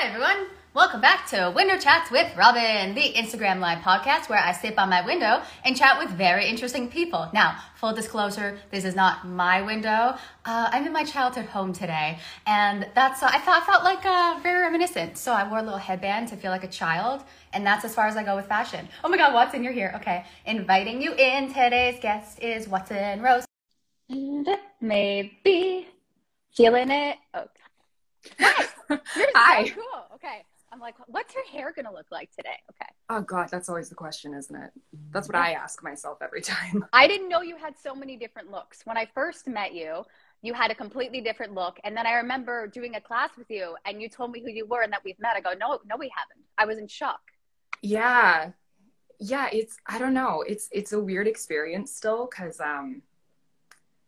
Hi, everyone. Welcome back to Window Chats with Robin, the Instagram Live podcast where I sit by my window and chat with very interesting people. Now, full disclosure, this is not my window. Uh, I'm in my childhood home today, and that's uh, I I felt like uh, very reminiscent. So I wore a little headband to feel like a child, and that's as far as I go with fashion. Oh my God, Watson, you're here. Okay, inviting you in. Today's guest is Watson Rose. Maybe feeling it. Hi. You're Hi. so cool. Okay. I'm like, what's her hair gonna look like today? Okay. Oh God, that's always the question, isn't it? That's what I ask myself every time. I didn't know you had so many different looks. When I first met you, you had a completely different look. And then I remember doing a class with you and you told me who you were and that we've met. I go, no, no, we haven't. I was in shock. Yeah. Yeah, it's I don't know. It's it's a weird experience still cuz um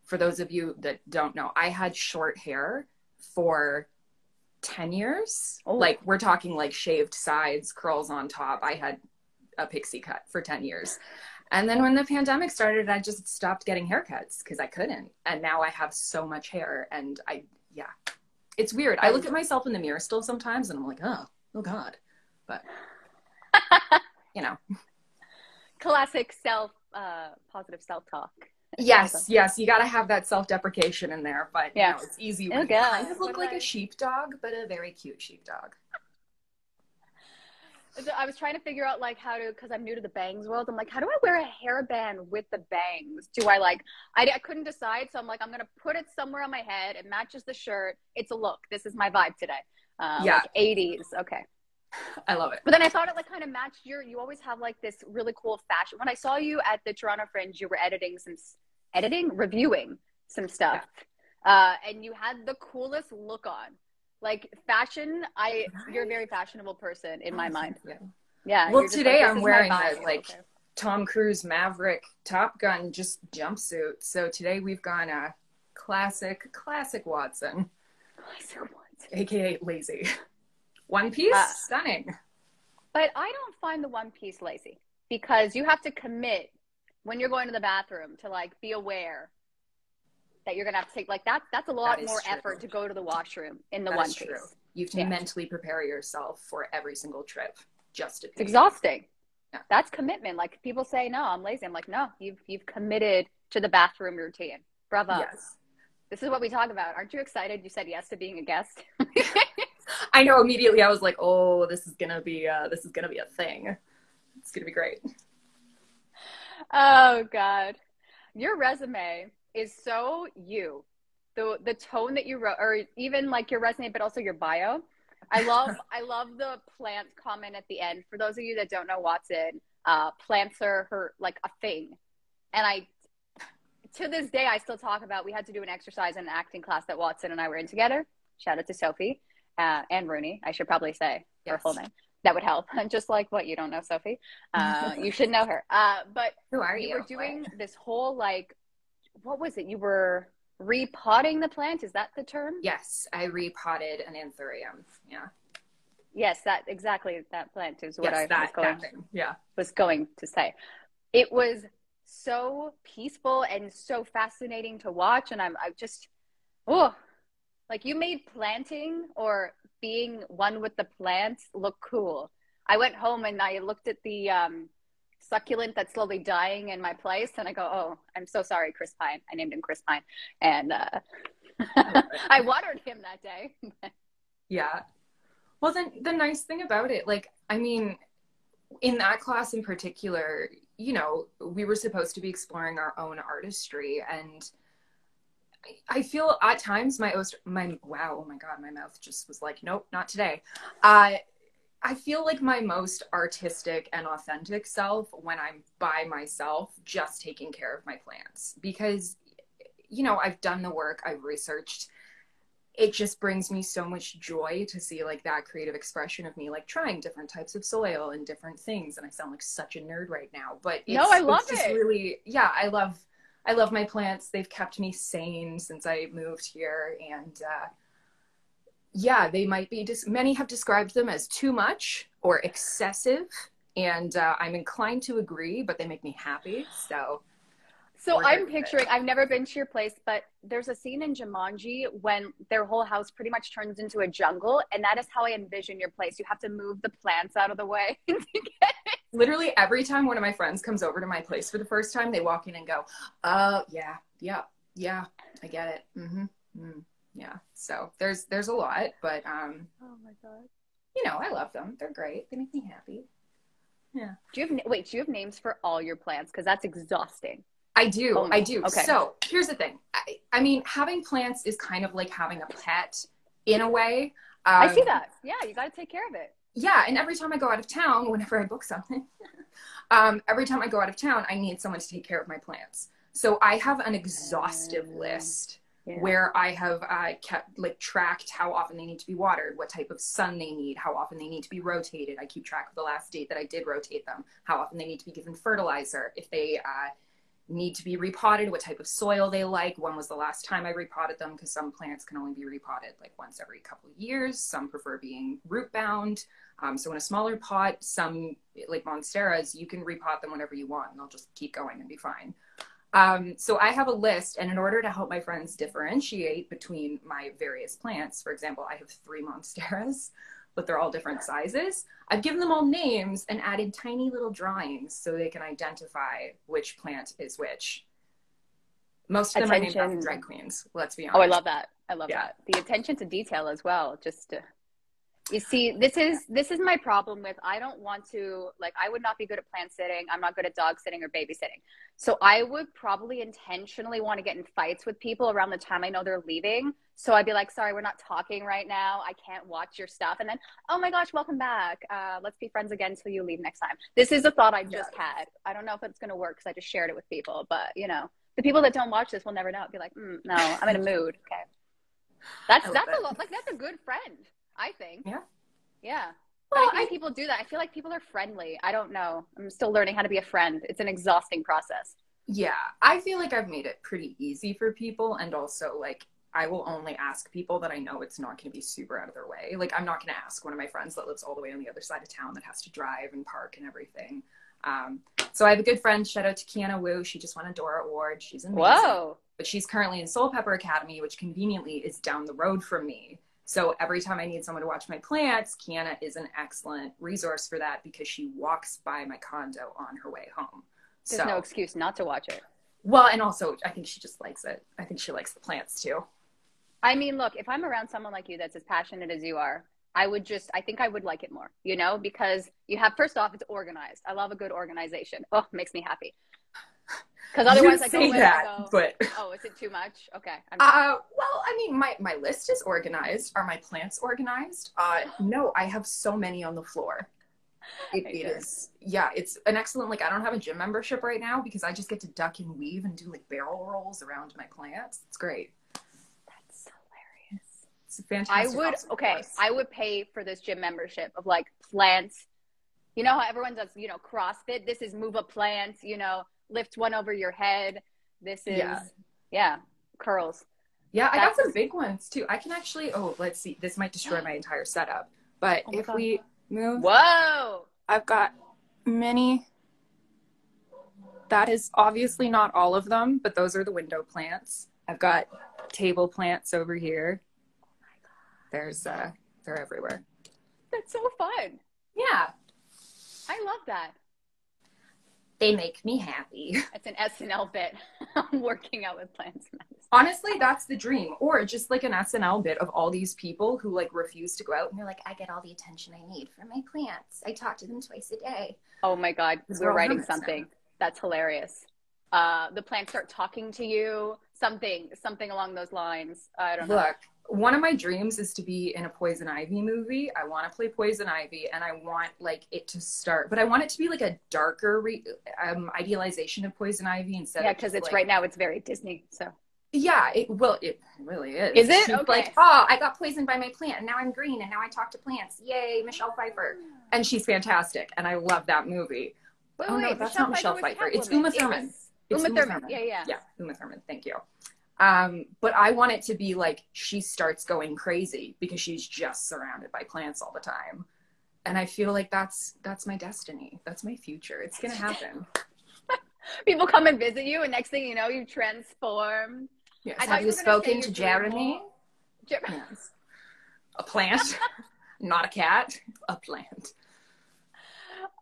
for those of you that don't know, I had short hair for 10 years. Oh. Like we're talking like shaved sides, curls on top. I had a pixie cut for 10 years. And then when the pandemic started, I just stopped getting haircuts because I couldn't. And now I have so much hair and I yeah. It's weird. I look at myself in the mirror still sometimes and I'm like, "Oh, oh god." But you know. Classic self, uh, positive self talk. Yes, yes, you got to have that self-deprecation in there, but Yeah. you know, it's easy. Oh, when you God. kind of look like I- a sheepdog, but a very cute sheepdog. So I was trying to figure out like how to, because I'm new to the bangs world. I'm like, how do I wear a hairband with the bangs? Do I like? I, I couldn't decide, so I'm like, I'm gonna put it somewhere on my head. It matches the shirt. It's a look. This is my vibe today. Uh, Yeah. like 80s. Okay. I love it. But then I thought it like kind of matched your. You always have like this really cool fashion. When I saw you at the Toronto Fringe, you were editing some, editing, reviewing some stuff, uh, and you had the coolest look on. Like fashion, I you're a very fashionable person in my mind. Yeah. Well, today like, I'm wearing a, like, Okay. Tom Cruise Maverick Top Gun just jumpsuit. So today we've gone a classic, classic Watson. classic Watson, aka lazy. One piece, Uh, stunning. But I don't find the one piece lazy because you have to commit when you're going to the bathroom to like be aware that you're gonna have to take like that. That's a lot That more true. effort to go to the washroom in the That one is piece. true. You have to Yeah. mentally prepare yourself for every single trip just to It's exhausting. Yeah. That's commitment. Like people say, no, I'm lazy. I'm like, no, you've you've committed to the bathroom routine. Bravo. Yes. This is what we talk about. Aren't you excited? You said yes to being a guest. I know immediately I was like, oh, this is gonna be uh this is gonna be a thing. It's gonna be great. Oh God, your resume is so you. The the tone that you wrote, or even like your resume, but also your bio. I love I love the plant comment at the end. For those of you that don't know Watson, uh, plants are her like a thing, and I to this day I still talk about. We had to do an exercise in an acting class that Watson and I were in together. Shout out to Sophie uh, and Rooney. I should probably say her full name. That would help. Just like what you don't know Sophie, uh, you should know her. Uh, but Who are you you? were doing this whole like what was it you were repotting the plant is that the term Yes, I repotted an anthurium. Yeah. yes that exactly that plant is what yes, i that, was, going, thing. Yeah. was going to say it was so peaceful and so fascinating to watch and i'm i just oh like you made planting or being one with the plants look cool. I went home and i looked at the um succulent that's slowly dying in my place and i go oh i'm so sorry chris pine. I named him chris pine. And uh i watered him that day. Yeah. Well, then the nice thing about it, like, I mean, in that class in particular, you know, we were supposed to be exploring our own artistry, and I- feel at times my my wow, oh my god, my mouth just was like, nope, not today. Uh, I feel like my most artistic and authentic self when I'm by myself, just taking care of my plants, because you know I've done the work, I've researched it just brings me so much joy to see like that creative expression of me like trying different types of soil and different things and i sound like such a nerd right now but it's, No, I love it. really yeah i love i love my plants they've kept me sane since i moved here and uh yeah they might be dis- many have described them as too much or excessive and uh, i'm inclined to agree but they make me happy so So I'm picturing. I've never been to your place, but there's a scene in Jumanji when their whole house pretty much turns into a jungle. And that is how I envision your place. You have to move the plants out of the way. literally every time one of my friends comes over to my place for the first time, they walk in and go, "Oh yeah, yeah, yeah, I get it." Mm-hmm. Mm, yeah. So there's there's a lot, but um, oh my God. you know, I love them. They're great. They make me happy. Yeah. Do you have, wait, do you have names for all your plants? Because that's exhausting. I do. Oh, no. I do. Okay. So here's the thing. I, I mean, having plants is kind of like having a pet in a way. I Um, see that. Yeah, you got to take care of it. Yeah, and every time I go out of town, whenever I book something, um, every time I go out of town, I need someone to take care of my plants. So I have an exhaustive Mm. list Yeah. where I have uh, kept like tracked how often they need to be watered, what type of sun they need, how often they need to be rotated. I keep track of the last date that I did rotate them, how often they need to be given fertilizer, if they uh, need to be repotted, what type of soil they like, when was the last time I repotted them, because some plants can only be repotted like once every couple of years. Some prefer being root bound. Um, so in a smaller pot, some like monsteras, you can repot them whenever you want, and they'll just keep going and be fine. Um, so I have a list, and in order to help my friends differentiate between my various plants, for example, I have three monsteras, but they're all different sizes. I've given them all names and added tiny little drawings so they can identify which plant is which. Most of them are named after drag queens. Let's be honest. Oh, I love that. I love Yeah. that. The attention to detail as well. Just to, you see, this is this is my problem with. I don't want to like. I would not be good at plant sitting. I'm not good at dog sitting or babysitting. So I would probably intentionally want to get in fights with people around the time I know they're leaving. So I'd be like, "Sorry, we're not talking right now. I can't watch your stuff." And then, "Oh my gosh, welcome back. Uh, let's be friends again until you leave next time." This is a thought I just had. I don't know if it's going to work because I just shared it with people, but you know the people that don't watch this will never know. Be like, mm, no, I'm in a mood. Okay, that's I that's a lot. Like that's a good friend. I think. Yeah. Yeah. Well, but I think people do that. I feel like people are friendly. I don't know. I'm still learning how to be a friend. It's an exhausting process. Yeah, I feel like I've made it pretty easy for people, and also like I will only ask people that I know it's not going to be super out of their way. Like I'm not going to ask one of my friends that lives all the way on the other side of town that has to drive and park and everything. Um, so I have a good friend. Shout out to Kiana Wu. She just won a Dora Award. She's amazing. Whoa. But she's currently in Soulpepper Academy, which conveniently is down the road from me. So every time I need someone to watch my plants, Kiana is an excellent resource for that because she walks by my condo on her way home. There's so no excuse not to watch it. well, and also I think she just likes it. I think she likes the plants too. I mean, look, if I'm around someone like you that's as passionate as you are, I would just, I think I would like it more, you know, because you have, first off, it's organized. I love a good organization. Oh, makes me happy. Because otherwise, I go, where that, go. but Oh, is it too much? Okay. I'm uh, well, I mean, my my list is organized. Are my plants organized? Uh, no, I have so many on the floor. It, I it get it. is, yeah, it's an excellent. Like, I don't have a gym membership right now because I just get to duck and weave and do like barrel rolls around my plants. It's great. That's. It's a I fantastic. would okay. I would pay for this gym membership of like plants. You know how everyone does, you know, CrossFit. This is move a plant. You know, lift one over your head. This is Yeah. yeah, curls. Yeah, I got That's- some big ones too. I can actually. Oh, let's see. This might destroy my entire setup. But Oh if God. we move, Whoa! I've got many. That is obviously not all of them, but those are the window plants. I've got table plants over here. There's uh, they're everywhere. That's so fun. Yeah, I love that. they make me happy. It's an SNL bit. I'm working out with plants. Honestly, that's the dream. Or just like an SNL bit of all these people who like refuse to go out and they're like, I get all the attention I need from my plants. I talk to them twice a day. Oh my god, we're are writing hermits now. something. That's hilarious. Uh, the plants start talking to you. Something, something along those lines. I don't know. Look, one of my dreams is to be in a Poison Ivy movie. I want to play Poison Ivy, and I want like it to start, but I want it to be like a darker re- um, idealization of Poison Ivy instead. Yeah, because it's like- right now. It's very Disney. So Yeah, it well, it really is. Is it? She's Okay. like, oh, I got poisoned by my plant, and now I'm green, and now I talk to plants. Yay, Michelle Pfeiffer, and she's fantastic, and I love that movie. Wait, Oh, no, wait, that's not Michelle was Pfeiffer. It's. Uma It Thurman. was It's Uma Uma Thurman. Thurman. Yeah, yeah. Yeah, Uma Thurman. Thank you. Um, but I want it to be like she starts going crazy because she's just surrounded by plants all the time. And I feel like that's that's my destiny. That's my future. It's gonna happen. People come and visit you, and next thing you know, you transform. Yes. I Have you you were gonna say spoken to Jeremy? Jer- Yes. A plant, not a cat. A plant.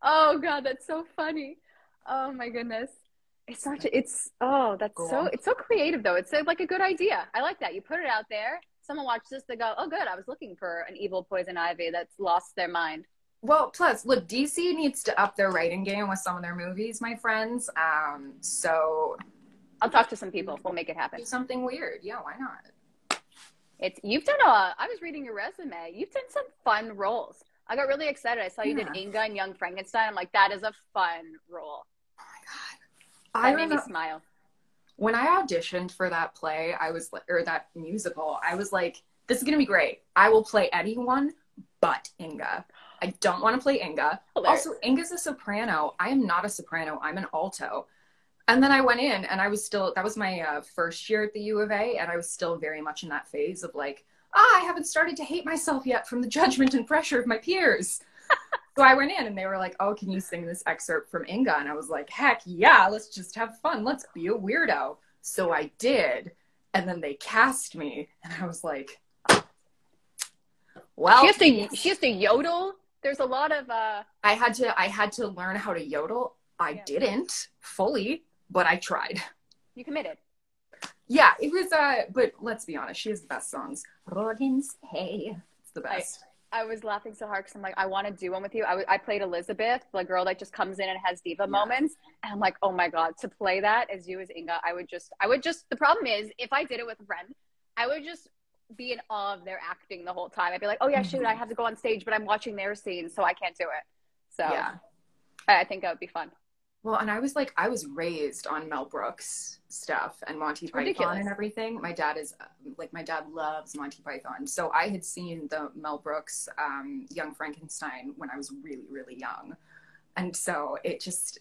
Oh god, that's so funny. Oh my goodness. It's such a, it's oh, that's Go so on. it's so creative though. It's uh, like a good idea. I like that. You put it out there. Someone watches this, they go, "Oh good, I was looking for an evil poison ivy that's lost their mind." Well, plus, look, DC needs to up their writing game with some of their movies, my friends. Um, so I'll talk to some people. We'll make it happen. do something weird. Yeah, why not? It's you've done a. I was reading your resume. You've done some fun roles. I got really excited. I saw you did Inga and Young Frankenstein. I'm like, that is a fun role. Oh my god. That I made me smile. when I auditioned for that play, I was like, or that musical, I was like, this is gonna be great. I will play anyone but Inga. I don't want to play Inga. Hilarious. Also, Inga's a soprano. I am not a soprano. I'm an alto. And then I went in and I was still, that was my uh, first year at the U of A. And I was still very much in that phase of like, ah, I haven't started to hate myself yet from the judgment and pressure of my peers. So I went in and they were like, oh, can you sing this excerpt from Inga? And I was like, heck yeah, let's just have fun. Let's be a weirdo. So I did. And then they cast me. And I was like, well, She has to. She has to yodel. There's a lot of. uh I had to I had to learn how to yodel. I Yeah. didn't fully, but I tried. You committed. Yeah, it was uh but let's be honest, she has the best songs. Rollins, hey. It's the best. I was laughing so hard because I'm like, I want to do one with you. I, w- I played Elizabeth, the girl that just comes in and has diva moments, and I'm like, oh my god, to play that as you as Inga, I would just, I would just. The problem is, if I did it with a friend, I would just be in awe of their acting the whole time. I'd be like, oh yeah, shoot, I mm-hmm. have to go on stage, but I'm watching their scenes, so I can't do it. So Yeah. I, I think that would be fun. Well, and I was like I was raised on Mel Brooks stuff and Monty Python Ridiculous. and everything. My dad is like my dad loves Monty Python. So I had seen the Mel Brooks um Young Frankenstein when I was really really young. And so it just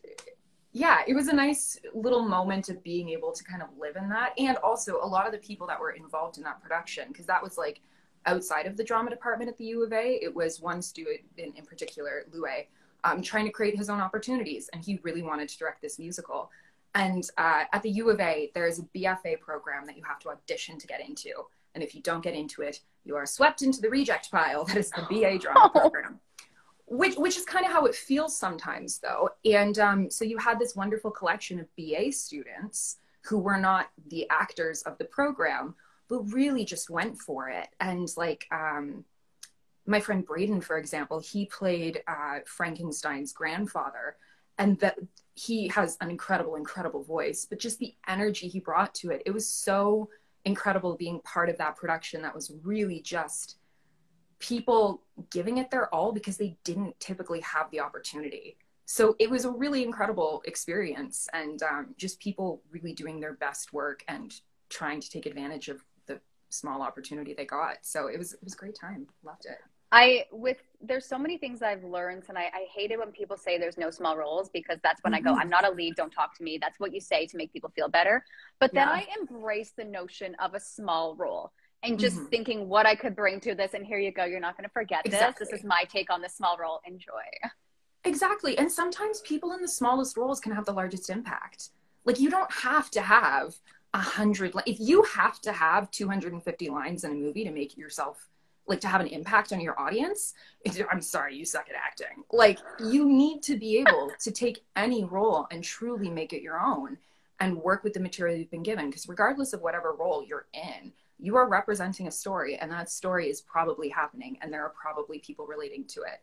yeah, it was a nice little moment of being able to kind of live in that. And also, a lot of the people that were involved in that production, because that was like outside of the drama department at the U of A, it was one student in, in particular, Louis, um, trying to create his own opportunities. And he really wanted to direct this musical. And uh, at the U of A, there's a BFA program that you have to audition to get into. And if you don't get into it, you are swept into the reject pile. That is the BA drama Oh. program which which is kind of how it feels sometimes though and um, so you had this wonderful collection of ba students who were not the actors of the program but really just went for it and like um, my friend braden for example he played uh, frankenstein's grandfather and that he has an incredible incredible voice but just the energy he brought to it it was so incredible being part of that production that was really just people giving it their all because they didn't typically have the opportunity. So it was a really incredible experience and um, just people really doing their best work and trying to take advantage of the small opportunity they got. So it was it was a great time. Loved it. I with there's so many things I've learned, and I, I hate it when people say there's no small roles because that's when I go, Mhm. I'm not a lead, don't talk to me. That's what you say to make people feel better. But then Yeah. I embrace the notion of a small role and just Mhm. thinking what I could bring to this. And here you go, you're not going to forget this. Exactly. This is my take on the small role. Enjoy. Exactly. And sometimes people in the smallest roles can have the largest impact. Like you don't have to have a hundred. If you have to have 250 lines in a movie to make yourself like to have an impact on your audience, I'm sorry, you suck at acting. Like you need to be able to take any role and truly make it your own and work with the material you've been given. Because regardless of whatever role you're in, you are representing a story and that story is probably happening and there are probably people relating to it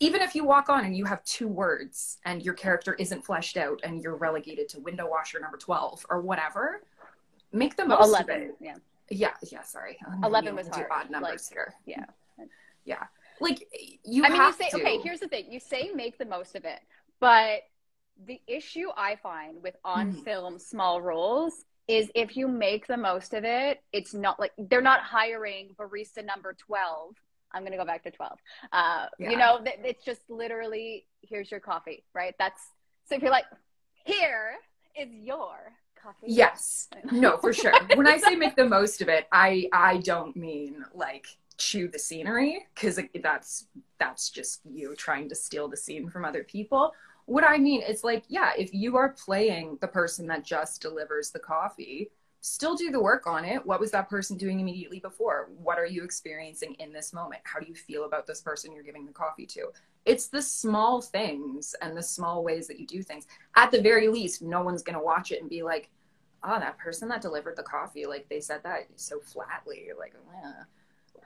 even if you walk on and you have two words and your character isn't fleshed out and you're relegated to window washer number 12 or whatever make the most Well, of it Yeah. Yeah yeah sorry 11 was do hard, odd numbers like, here yeah. yeah like you I mean, you say, to okay, here's the thing you say make the most of it. But the issue I find with on Mhm. film small roles is if you make the most of it, it's not like they're not hiring barista number 12. I'm going to go back to 12. Uh, Yeah. You know, it's just literally here's your coffee, right? That's so if you're like, here is your coffee. yes no for sure when i say make the most of it i i don't mean like chew the scenery because that's that's just you trying to steal the scene from other people what I mean is like, yeah, if you are playing the person that just delivers the coffee, still do the work on it. What was that person doing immediately before? What are you experiencing in this moment? How do you feel about this person you're giving the coffee to? It's the small things and the small ways that you do things. At the very least, no one's going to watch it and be like, oh, that person that delivered the coffee, like they said that so flatly. Like,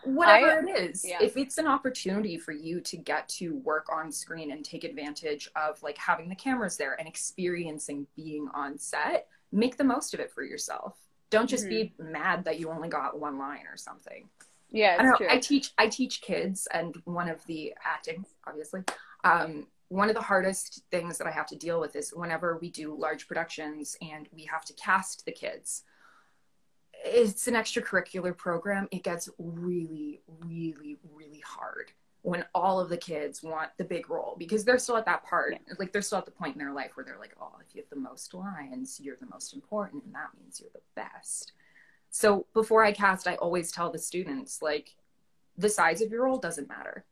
whatever I, it is yeah. if it's an opportunity for you to get to work on screen and take advantage of like having the cameras there and experiencing being on set make the most of it for yourself don't just mm-hmm. be mad that you only got one line or something yeah I, I, teach i teach kids and one of the acting obviously um, one of the hardest things that i have to deal with is whenever we do large productions and we have to cast the kids it's an extracurricular program. It gets really, really, really hard when all of the kids want the big role because they're still at that part, yeah. like they're still at the point in their life where they're like, oh, if you have the most lines, you're the most important, and that means you're the best. So before I cast, I always tell the students, like, the size of your role doesn't matter.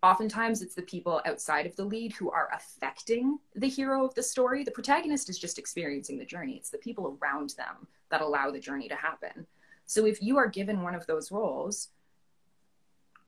Oftentimes, it's the people outside of the lead who are affecting the hero of the story. The protagonist is just experiencing the journey, it's the people around them that allow the journey to happen. So if you are given one of those roles,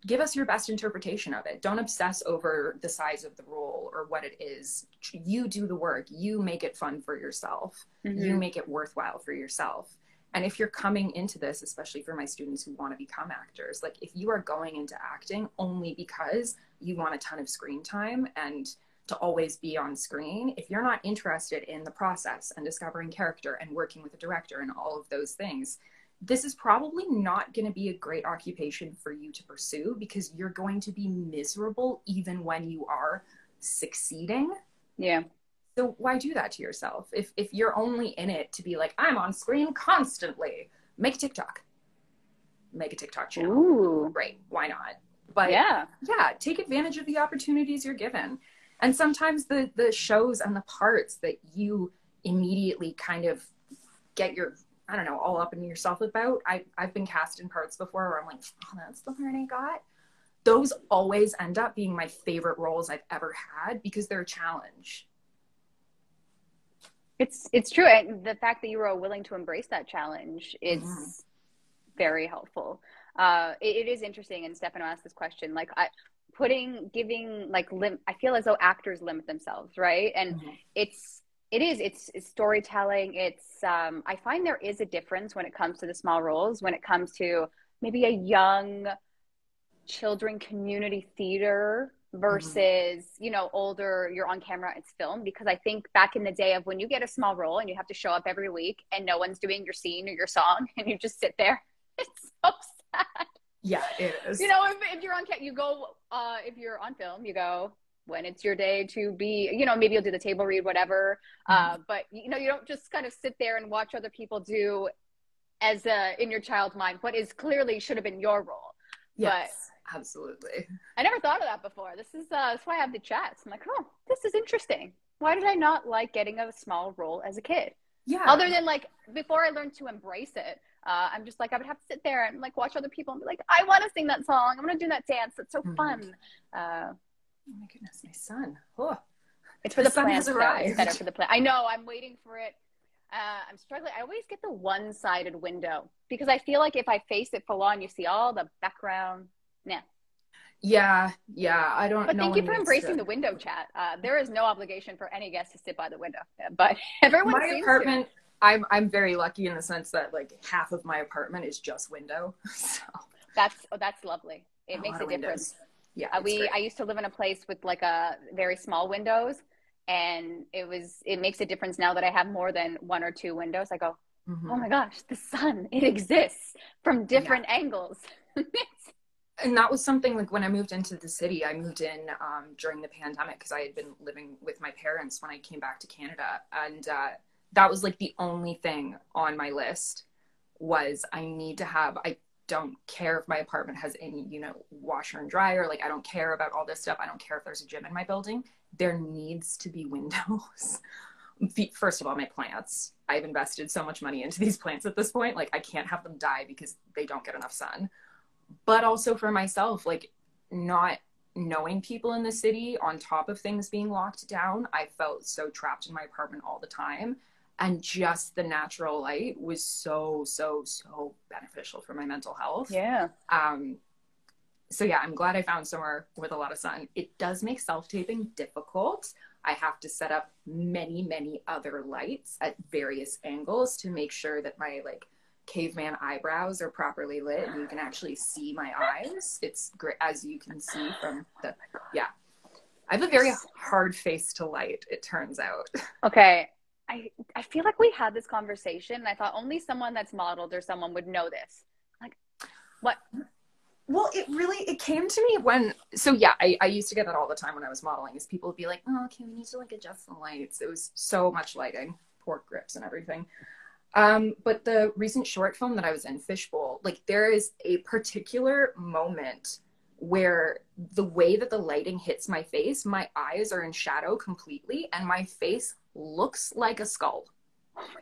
give us your best interpretation of it. Don't obsess over the size of the role or what it is. You do the work. You make it fun for yourself. Mm-hmm. You make it worthwhile for yourself. And if you're coming into this, especially for my students who want to become actors, like if you are going into acting only because you want a ton of screen time and to always be on screen, if you're not interested in the process and discovering character and working with a director and all of those things, this is probably not going to be a great occupation for you to pursue because you're going to be miserable even when you are succeeding. Yeah. So why do that to yourself? If if you're only in it to be like I'm on screen constantly, make a TikTok. Make a TikTok channel. Ooh. Great. Why not? But yeah. Yeah, take advantage of the opportunities you're given and sometimes the the shows and the parts that you immediately kind of get your I don't know all up in yourself about. I I've been cast in parts before where I'm like, oh, that's the part I got. Those always end up being my favorite roles I've ever had because they're a challenge. It's it's true, and the fact that you were willing to embrace that challenge is mm-hmm. very helpful. Uh, it, it is interesting, and Stefano asked this question. Like, I putting giving like lim- i feel as though actors limit themselves right and mm-hmm. it's it is it's, it's, storytelling it's um i find there is a difference when it comes to the small roles when it comes to maybe a young children community theater versus mm-hmm. you know older you're on camera it's film because i think back in the day of when you get a small role and you have to show up every week and no one's doing your scene or your song and you just sit there it's so sad yeah, it is. You know, if, if you're on you go. Uh, if you're on film, you go when it's your day to be. You know, maybe you'll do the table read, whatever. Uh, mm-hmm. Uh, but you know, you don't just kind of sit there and watch other people do as a, in your child's mind what is clearly should have been your role. Yes, but absolutely. I never thought of that before. This is uh, that's why I have the chats. I'm like, oh, this is interesting. Why did I not like getting a small role as a kid? Yeah. Other than like before I learned to embrace it, uh, I'm just like I would have to sit there and like watch other people and be like, I want to sing that song. I want to do that dance. It's so mm-hmm. fun. Uh, oh my goodness, my son. Oh, it's for the, the plants. It's better for the plant. I know. I'm waiting for it. Uh, I'm struggling. I always get the one-sided window because I feel like if I face it full on, you see all the background. Yeah. Yeah, yeah. I don't. But thank you for embracing to... the window chat. Uh, there is no obligation for any guest to sit by the window, but everyone. My apartment. To. I'm I'm very lucky in the sense that like half of my apartment is just window. So that's oh, that's lovely. It a makes a difference. Yeah, uh, we great. I used to live in a place with like a very small windows, and it was it makes a difference now that I have more than one or two windows. I go, mm-hmm. oh my gosh, the sun it exists from different yeah. angles. and that was something like when I moved into the city, I moved in um, during the pandemic because I had been living with my parents when I came back to Canada, and uh, that was like the only thing on my list was I need to have I don't care if my apartment has any, you know, washer and dryer. Like I don't care about all this stuff. I don't care if there's a gym in my building. There needs to be windows. First of all, my plants. I've invested so much money into these plants at this point. Like I can't have them die because they don't get enough sun. But also for myself, like not knowing people in the city on top of things being locked down, I felt so trapped in my apartment all the time. And just the natural light was so, so, so beneficial for my mental health. Yeah. Um, so yeah, I'm glad I found somewhere with a lot of sun. It does make self taping difficult. I have to set up many, many other lights at various angles to make sure that my like caveman eyebrows are properly lit and you can actually see my eyes. It's great as you can see from the yeah. I have a very hard face to light, it turns out. Okay. I I feel like we had this conversation and I thought only someone that's modeled or someone would know this. Like what well, it really it came to me when so yeah, I, I used to get that all the time when I was modeling. Is people would be like, "Oh, okay, we need to like adjust the lights." It was so much lighting, pork grips, and everything. Um, but the recent short film that I was in, Fishbowl, like there is a particular moment where the way that the lighting hits my face, my eyes are in shadow completely, and my face looks like a skull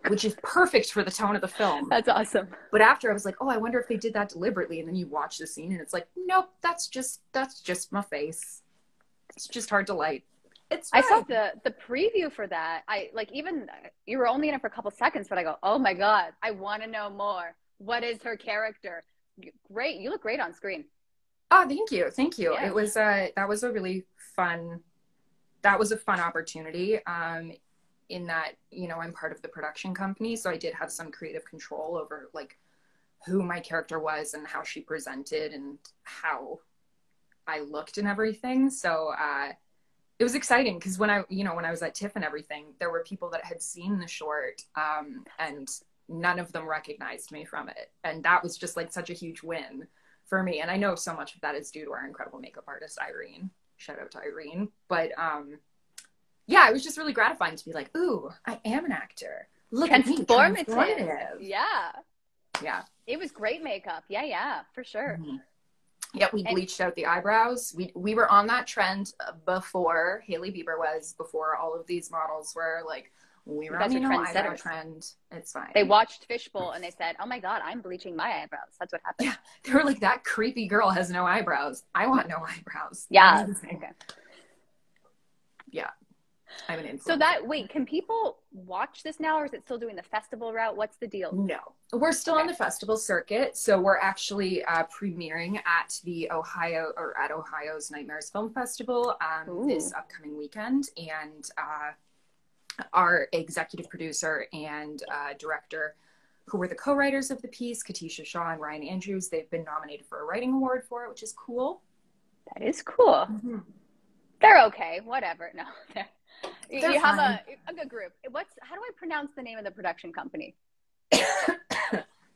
which is perfect for the tone of the film. That's awesome. But after I was like, oh, I wonder if they did that deliberately. And then you watch the scene and it's like, nope, that's just that's just my face. It's just hard to light. It's fine. I saw the the preview for that. I like even you were only in it for a couple seconds, but I go, oh my god, I want to know more. What is her character? Great, you look great on screen. Oh, thank you, thank you. Yeah. It was uh that was a really fun. That was a fun opportunity. Um, in that you know i'm part of the production company so i did have some creative control over like who my character was and how she presented and how i looked and everything. So uh, it was exciting because when i you know when i was at tiff and everything there were people that had seen the short um, and none of them recognized me from it. And that was just like such a huge win for me. And i know so much of that is due to our incredible makeup artist irene. Shout out to irene. But um yeah, it was just really gratifying to be like, ooh, I am an actor. Look transformative. at me, transformative. Yeah. Yeah. It was great makeup. Yeah, yeah, for sure. Mm-hmm. Yeah, we bleached and- out the eyebrows. We we were on that trend before Hailey Bieber was, before all of these models were like, we were on the eyebrow trend. It's fine. They watched Fishbowl and they said, "Oh my god, I'm bleaching my eyebrows." That's what happened. Yeah, they were like, "That creepy girl has no eyebrows. I want no eyebrows." Yeah. Okay. Yeah. I'm an influencer. So that wait, can people watch this now, or is it still doing the festival route? What's the deal? No, we're still okay. on the festival circuit. So we're actually uh, premiering at the Ohio or at Ohio's Nightmares Film Festival um, this upcoming weekend, and uh, our executive producer and uh, director. Who were the co-writers of the piece, Katisha Shaw and Ryan Andrews? They've been nominated for a writing award for it, which is cool. That is cool. Mm-hmm. They're okay. Whatever. No, They're you have a, a good group. What's how do I pronounce the name of the production company?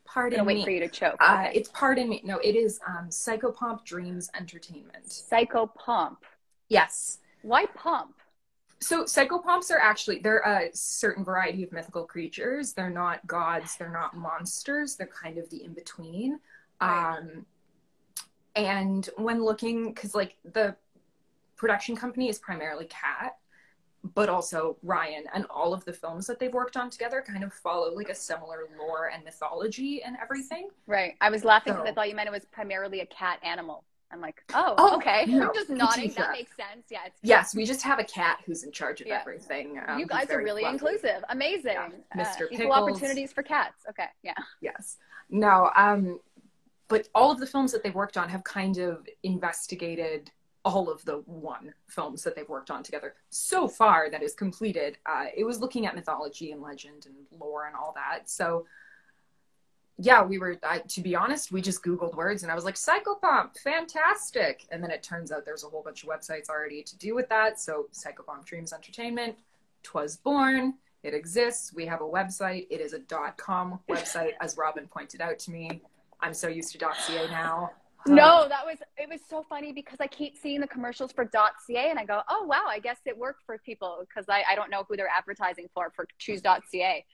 Pardon me. Wait for you to choke. Uh, okay. It's pardon me. No, it is um, Psychopomp Dreams Entertainment. Psychopomp. Yes. Why pump? So psychopomps are actually they're a certain variety of mythical creatures. They're not gods. They're not monsters. They're kind of the in between. Right. Um, and when looking, because like the production company is primarily cat but also Ryan and all of the films that they've worked on together kind of follow like a similar lore and mythology and everything. Right. I was laughing because so. I thought you meant it was primarily a cat animal. I'm like, oh, oh okay. No, I'm just nodding. That makes sense. Yeah. yes, we just have a cat who's in charge of yeah. everything. Um, you guys are really fluffy. inclusive. Amazing. Yeah. Mr. Uh, equal opportunities for cats. Okay. Yeah. Yes. No. Um, but all of the films that they've worked on have kind of investigated all of the one films that they've worked on together so far that is completed. Uh, it was looking at mythology and legend and lore and all that. So, yeah, we were, I, to be honest, we just Googled words and I was like, Psychopomp, fantastic. And then it turns out there's a whole bunch of websites already to do with that. So, Psychopomp Dreams Entertainment, twas born. It exists. We have a website. It is a dot .com website, as Robin pointed out to me. I'm so used to .ca now. No, that was it was so funny because I keep seeing the commercials for .ca and I go, oh wow, I guess it worked for people because I, I don't know who they're advertising for for choose.ca.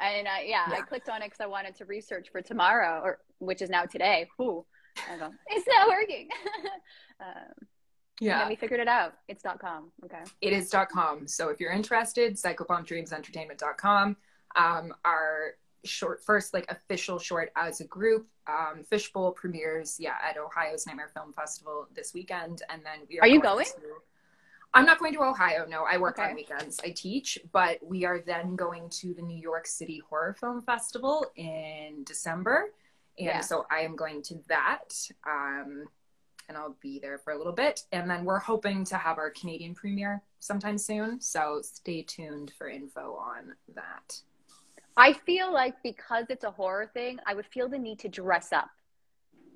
And uh, yeah, yeah, I clicked on it because I wanted to research for tomorrow, or which is now today. Who? I go, it's not working. um, yeah. And we figured it out. It's .com. Okay. It is .com. So if you're interested, psychopompdreamsentertainment.com. Um, our short first like official short as a group. Um, Fishbowl premieres yeah at Ohio's Nightmare Film Festival this weekend, and then we are. Are you going? To, I'm not going to Ohio. No, I work okay. on weekends. I teach, but we are then going to the New York City Horror Film Festival in December, and yeah. so I am going to that. Um, and I'll be there for a little bit. And then we're hoping to have our Canadian premiere sometime soon. So stay tuned for info on that. I feel like because it's a horror thing, I would feel the need to dress up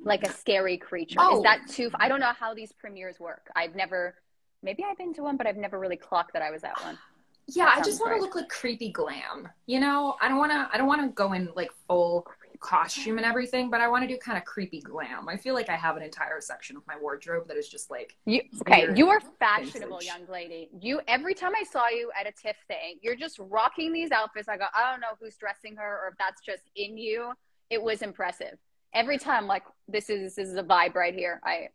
like a scary creature. Oh. Is that too? I don't know how these premieres work. I've never, maybe I've been to one, but I've never really clocked that I was at one. Yeah, I just want to look like creepy glam. You know, I don't want to. I don't want to go in like full costume and everything, but I want to do kind of creepy glam. I feel like I have an entire section of my wardrobe that is just like you. Okay, you are fashionable, vintage. young lady. You every time I saw you at a TIFF thing, you're just rocking these outfits. I go, I don't know who's dressing her or if that's just in you. It was impressive. Every time, like this is this is a vibe right here. I,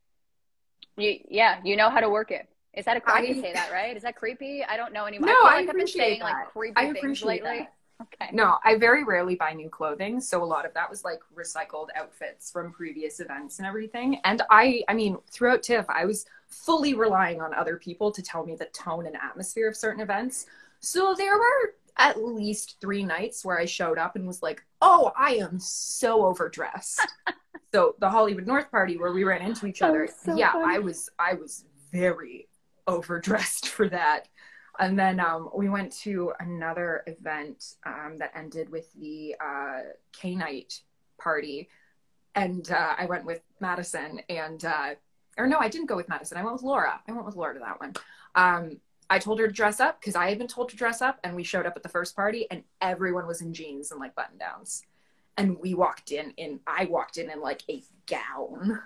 you, yeah, you know how to work it. Is that a I, I can say that right? Is that creepy? I don't know anymore. No, I, I like I've been saying that. like creepy I things lately. That. Okay. No, I very rarely buy new clothing, so a lot of that was like recycled outfits from previous events and everything. And I, I mean, throughout TIFF, I was fully relying on other people to tell me the tone and atmosphere of certain events. So there were at least three nights where I showed up and was like, "Oh, I am so overdressed." so the Hollywood North party where we ran into each other, so yeah, funny. I was, I was very overdressed for that. And then um, we went to another event um, that ended with the uh, K night party. And uh, I went with Madison and, uh, or no, I didn't go with Madison. I went with Laura. I went with Laura to that one. Um, I told her to dress up because I had been told to dress up. And we showed up at the first party and everyone was in jeans and like button downs. And we walked in in, I walked in in like a gown.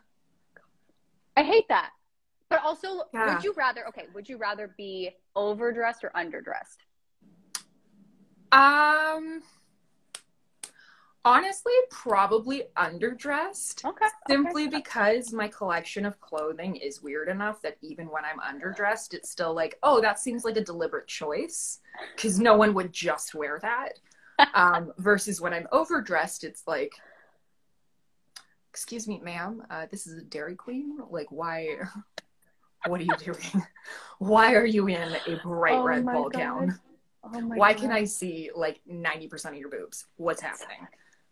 I hate that. But also, yeah. would you rather? Okay, would you rather be overdressed or underdressed? Um, honestly, probably underdressed. Okay. Simply okay. because my collection of clothing is weird enough that even when I'm underdressed, it's still like, oh, that seems like a deliberate choice because no one would just wear that. um, versus when I'm overdressed, it's like, excuse me, ma'am, uh, this is a Dairy Queen. Like, why? what are you doing? Why are you in a bright oh red ball God. gown? Oh Why God. can I see like 90% of your boobs? What's happening?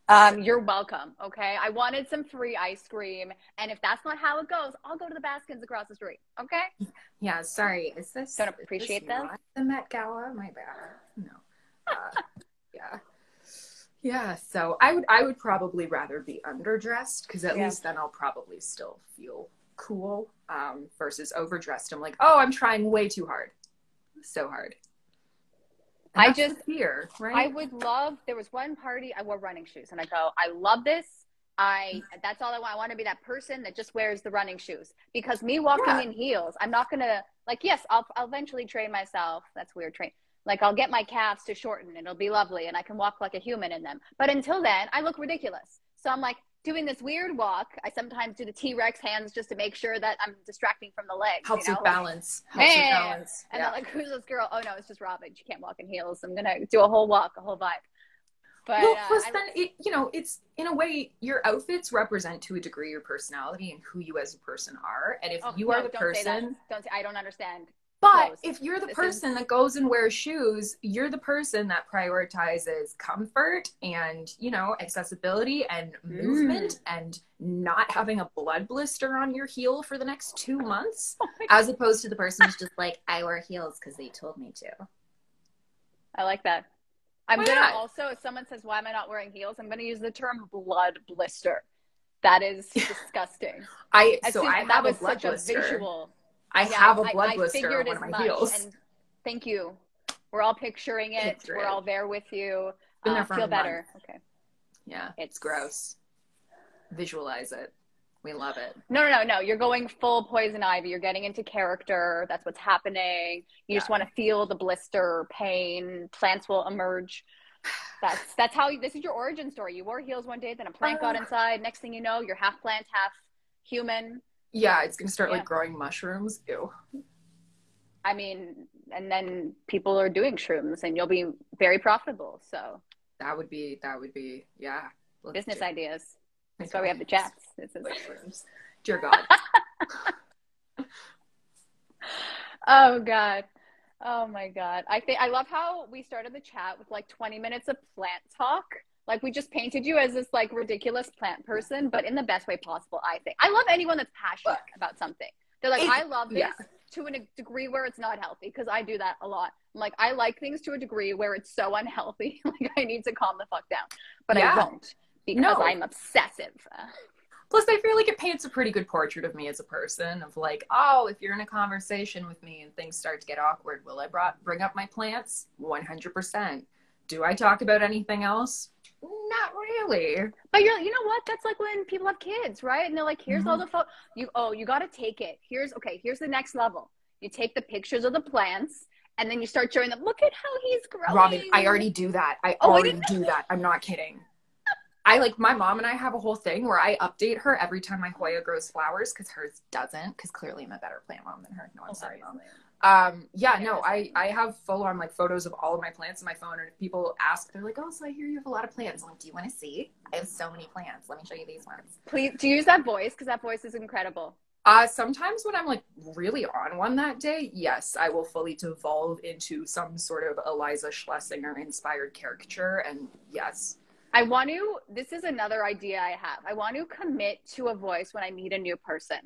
Um, you're welcome. Okay. I wanted some free ice cream. And if that's not how it goes, I'll go to the Baskins across the street. Okay. Yeah. Sorry. Is this, don't appreciate this? The Met Gala? My bad. No. Uh, yeah. Yeah. So I would, I would probably rather be underdressed because at yeah. least then I'll probably still feel cool um, versus overdressed. I'm like, oh, I'm trying way too hard, so hard. I just fear, right? I would love. There was one party I wore running shoes, and I go, I love this. I that's all I want. I want to be that person that just wears the running shoes because me walking yeah. in heels, I'm not gonna like. Yes, I'll I'll eventually train myself. That's weird. Train like I'll get my calves to shorten. It'll be lovely, and I can walk like a human in them. But until then, I look ridiculous. So I'm like, doing this weird walk. I sometimes do the T Rex hands just to make sure that I'm distracting from the legs. Helps you know? with balance. Helps with balance. And yeah. then like, who's this girl? Oh no, it's just Robin. She can't walk in heels. I'm gonna do a whole walk, a whole vibe. But, well, uh, plus uh, then it, you know, it's in a way your outfits represent to a degree your personality and who you as a person are. And if oh, you no, are the person, say don't say I don't understand. But if you're the person that goes and wears shoes, you're the person that prioritizes comfort and, you know, accessibility and movement mm. and not having a blood blister on your heel for the next two months, oh as opposed to the person who's just like, I wear heels because they told me to. I like that. I'm Why gonna not? also, if someone says, Why am I not wearing heels? I'm gonna use the term blood blister. That is disgusting. I so I have a blood blister. A visual I yeah, have a blood I, blister on one of my heels. thank you. We're all picturing it. We're all there with you. Uh, feel better. Month. Okay. Yeah, it's gross. Visualize it. We love it. No, no, no, no. You're going full poison ivy. You're getting into character. That's what's happening. You yeah. just want to feel the blister, pain. Plants will emerge. That's that's how. This is your origin story. You wore heels one day, then a plant got inside. Next thing you know, you're half plant, half human. Yeah, it's gonna start yeah. like growing mushrooms. Ew. I mean, and then people are doing shrooms, and you'll be very profitable. So That would be that would be yeah. Business do. ideas. That's why we have the chats. This is dear God. oh God. Oh my God. I think I love how we started the chat with like 20 minutes of plant talk. Like we just painted you as this like ridiculous plant person, but in the best way possible, I think. I love anyone that's passionate about something. They're like, I love this yeah. to a degree where it's not healthy because I do that a lot. I'm like, I like things to a degree where it's so unhealthy. like I need to calm the fuck down, but yeah. I won't because no. I'm obsessive. Plus, I feel like it paints a pretty good portrait of me as a person. Of like, oh, if you're in a conversation with me and things start to get awkward, will I brought, bring up my plants? One hundred percent. Do I talk about anything else? Not really. But you're, you know what? That's like when people have kids, right? And they're like, here's mm-hmm. all the photo. You, oh, you got to take it. Here's okay. Here's the next level. You take the pictures of the plants, and then you start showing them. Look at how he's growing. Robin, I already do that. I oh, already I do that. I'm not kidding. I like my mom and I have a whole thing where I update her every time my Hoya grows flowers because hers doesn't. Because clearly I'm a better plant mom than her. No, I'm oh, sorry, mom. Um, yeah, no, I I have full on like photos of all of my plants in my phone, and if people ask, they're like, "Oh, so I hear you have a lot of plants." I'm like, "Do you want to see? I have so many plants. Let me show you these ones." Please, do you use that voice because that voice is incredible. Uh, sometimes when I'm like really on one that day, yes, I will fully devolve into some sort of Iliza Shlesinger inspired caricature, and yes, I want to, this is another idea I have. I want to commit to a voice when I meet a new person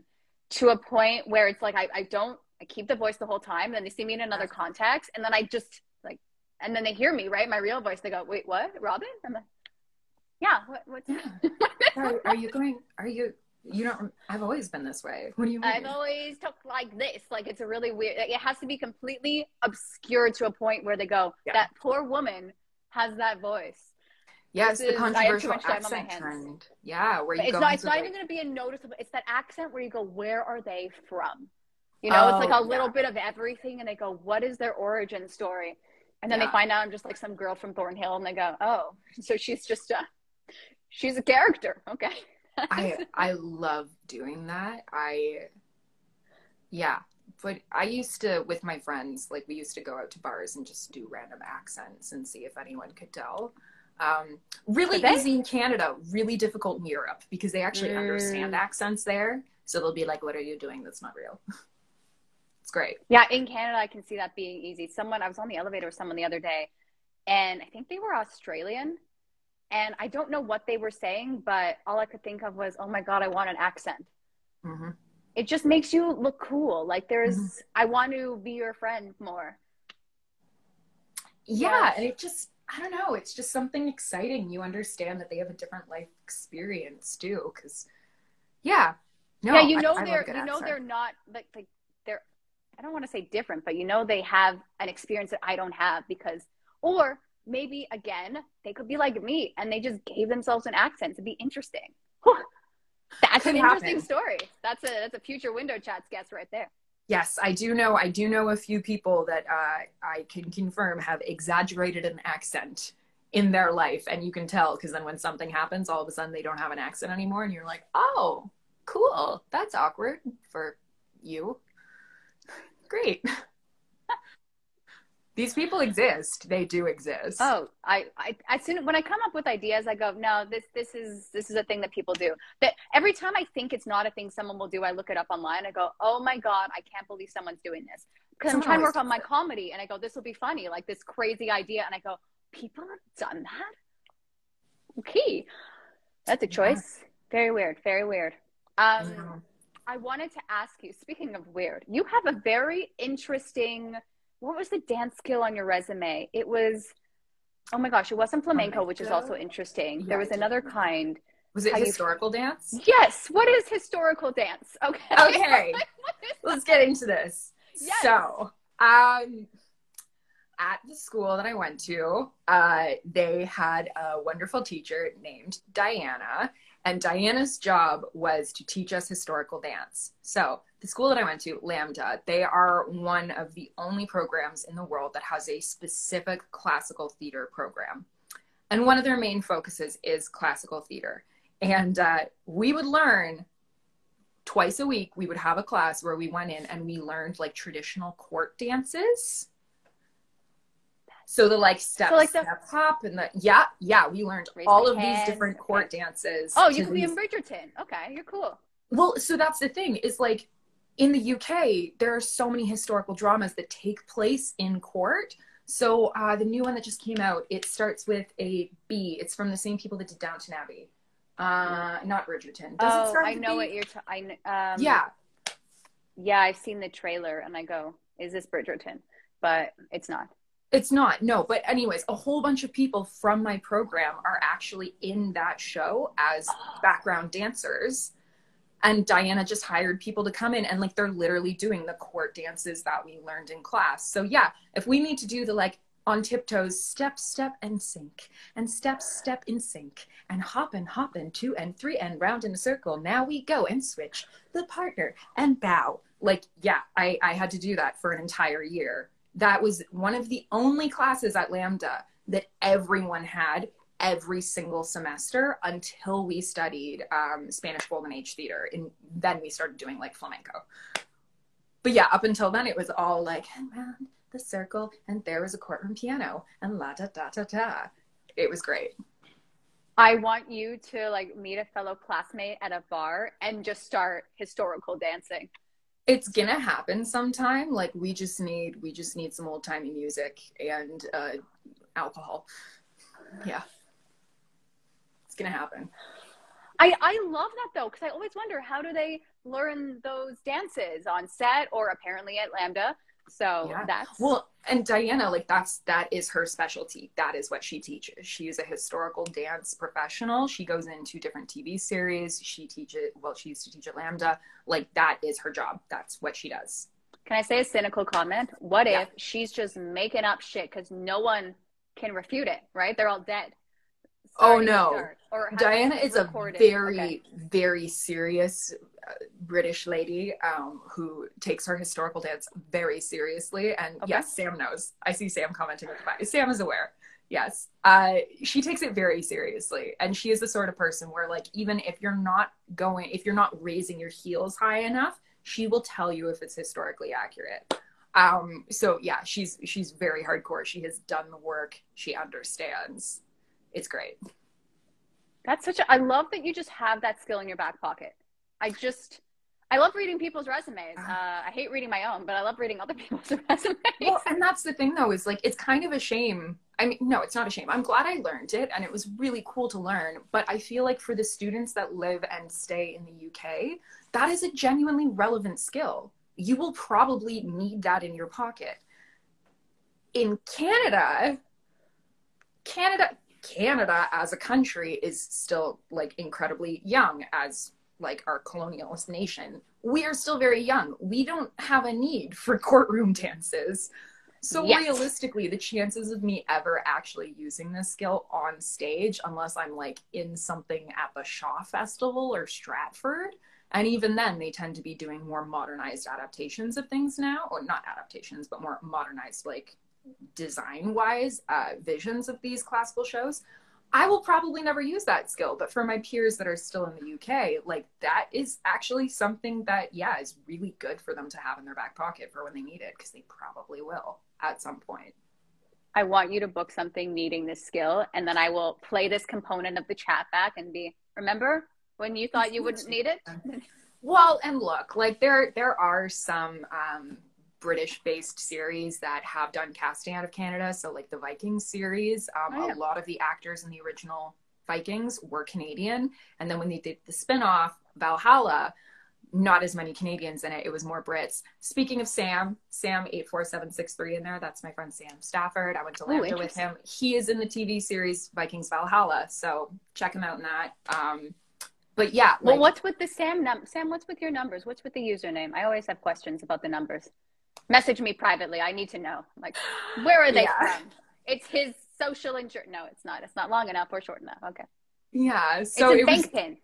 to a point where it's like, I, I don't, I keep the voice the whole time. Then they see me in another context. And then I just like, and then they hear me, right? My real voice. They go, wait, what? Robin? I'm like, yeah. What, what's yeah. are, are you going, are you, you don't i've always been this way what do you mean i've always talked like this like it's a really weird it has to be completely obscured to a point where they go yeah. that poor woman has that voice Yes, the controversial accent trend. Yeah, where you it's go. Not, it's not like, even going to be a noticeable. It's that accent where you go, "Where are they from?" You know, oh, it's like a little bit of everything, and they go, "What is their origin story?" And then yeah. they find out I'm just like some girl from Thornhill, and they go, "Oh, so she's just a, she's a character." Okay. I I love doing that. I, yeah, but I used to with my friends, like we used to go out to bars and just do random accents and see if anyone could tell. Um, really easy in Canada, really difficult in Europe because they actually mm. understand accents there. So they'll be like, "What are you doing? That's not real." It's great. Yeah, in Canada, I can see that being easy. Someone I was on the elevator with someone the other day, and I think they were Australian, and I don't know what they were saying, but all I could think of was, "Oh my god, I want an accent." Mm-hmm. It just makes you look cool. Like there's, mm-hmm. I want to be your friend more. Yeah, and it just I don't know. It's just something exciting. You understand that they have a different life experience too, because yeah, no, yeah, you know I, they're I you know they're not like like. I don't want to say different, but you know they have an experience that I don't have because, or maybe again they could be like me and they just gave themselves an accent to be interesting. Whew. That's could an happen. interesting story. That's a that's a future window chats guess right there. Yes, I do know. I do know a few people that uh, I can confirm have exaggerated an accent in their life, and you can tell because then when something happens, all of a sudden they don't have an accent anymore, and you're like, "Oh, cool. That's awkward for you. Great." these people exist. They do exist. Oh I, I as soon when i come up with ideas i go no this this is this is a thing that people do. That every time i think it's not a thing someone will do i look it up online. I go oh my god i can't believe someone's doing this. Because i'm trying to work on my it. comedy and i go this will be funny like this crazy idea. And i go people have done that? Okay that's a choice. Yeah. very weird very weird. Um I wanted to ask you, speaking of weird, you have a very interesting what was the dance skill on your resume? It was, oh my gosh, it wasn't flamenco, which is also interesting. Yeah, there was another kind. Was it historical you... dance? Yes. What is historical dance? Okay. Okay. Let's get into this. Yes. So, um, at the school that I went to, uh, they had a wonderful teacher named Diana, and Diana's job was to teach us historical dance. So, the school that I went to, LAMDA, they are one of the only programs in the world that has a specific classical theater program. And one of their main focuses is classical theater. And uh, we would learn twice a week, we would have a class where we went in and we learned like traditional court dances. So the like step, So, like, the- step hop and the yeah, yeah, we learned Raise all of these hands, different okay. court dances. Oh, you could be in Bridgerton. Okay, you're cool. Well, so that's the thing is like in the UK, there are so many historical dramas that take place in court. So uh, the new one that just came out, it starts with a B. It's from the same people that did Downton Abbey. Uh, not Bridgerton. Does it oh, I know B? what you're. T- I um, yeah, yeah. I've seen the trailer, and I go, "Is this Bridgerton?" But it's not. It's not. No, but anyways, a whole bunch of people from my program are actually in that show as background dancers. And Diana just hired people to come in and like they're literally doing the court dances that we learned in class. So yeah, if we need to do the like on tiptoes, step, step and sink, and step, step in sync, and hop and hop and two and three and round in a circle. Now we go and switch the partner and bow. Like, yeah, I, I had to do that for an entire year. That was one of the only classes at LAMDA that everyone had every single semester until we studied um, Spanish Golden Age theater. And then we started doing like flamenco. But yeah, up until then, it was all like, and round the circle, and there was a courtroom piano, and la da da da da. It was great. I want you to like meet a fellow classmate at a bar and just start historical dancing. It's gonna happen sometime. Like we just need, we just need some old timey music and uh, alcohol. Yeah, it's gonna happen. I, I love that though, because I always wonder how do they learn those dances on set or apparently at LAMDA. So Yeah. that's Well, and Diana, like that's that is her specialty. That is what she teaches. She is a historical dance professional. She goes into different TV series. She teaches. Well, she used to teach at LAMDA. Like that is her job. That's what she does. Can I say a cynical comment? What Yeah. if she's just making up shit because no one can refute it, right? They're all dead. Oh, no. start. Or has Diana is a very, Okay. very serious uh, British lady um, who takes her historical dance very seriously. And Okay. yes, Sam knows. I see Sam commenting with the back. Sam is aware. Yes, uh, she takes it very seriously, and she is the sort of person where, like, even if you're not going, if you're not raising your heels high enough, she will tell you if it's historically accurate. Um, so yeah, she's she's very hardcore. She has done the work. She understands. It's great. That's such a I love that you just have that skill in your back pocket. I just I love reading people's resumes. Uh, I hate reading my own, but I love reading other people's resumes. Well, and that's the thing though, is like it's kind of a shame. I mean, no, it's not a shame. I'm glad I learned it and it was really cool to learn. But I feel like for the students that live and stay in the UK, that is a genuinely relevant skill. You will probably need that in your pocket. In Canada, Canada, Canada as a country is still like incredibly young as like our colonialist nation. We are still very young. We don't have a need for courtroom dances. So Yet. realistically, the chances of me ever actually using this skill on stage, unless I'm like in something at the Shaw Festival or Stratford, and even then they tend to be doing more modernized adaptations of things now, or not adaptations, but more modernized like design wise uh, visions of these classical shows. I will probably never use that skill, but for my peers that are still in the UK, like that is actually something that, yeah, is really good for them to have in their back pocket for when they need it, because they probably will at some point. I want you to book something needing this skill, and then I will play this component of the chat back and be, remember when you thought you wouldn't need it? Well, and look, like there there are some um, British-based series that have done casting out of Canada. So, like the Vikings series, um, Oh, yeah. a lot of the actors in the original Vikings were Canadian, and then when they did the spin-off Valhalla, not as many Canadians in it. It was more Brits. Speaking of Sam, Sam eight four seven six three in there. That's my friend Sam Stafford. I went to Oh, LAMDA with him. He is in the TV series Vikings Valhalla, so check him out in that. Um, but yeah, Well, like- what's with the Sam num- Sam? What's with your numbers? What's with the username? I always have questions about the numbers. Message me privately. I need to know. Like, where are they Yeah. from? It's his social insurance. No, it's not. It's not long enough or short enough. Okay. Yeah, so it's a it was pin.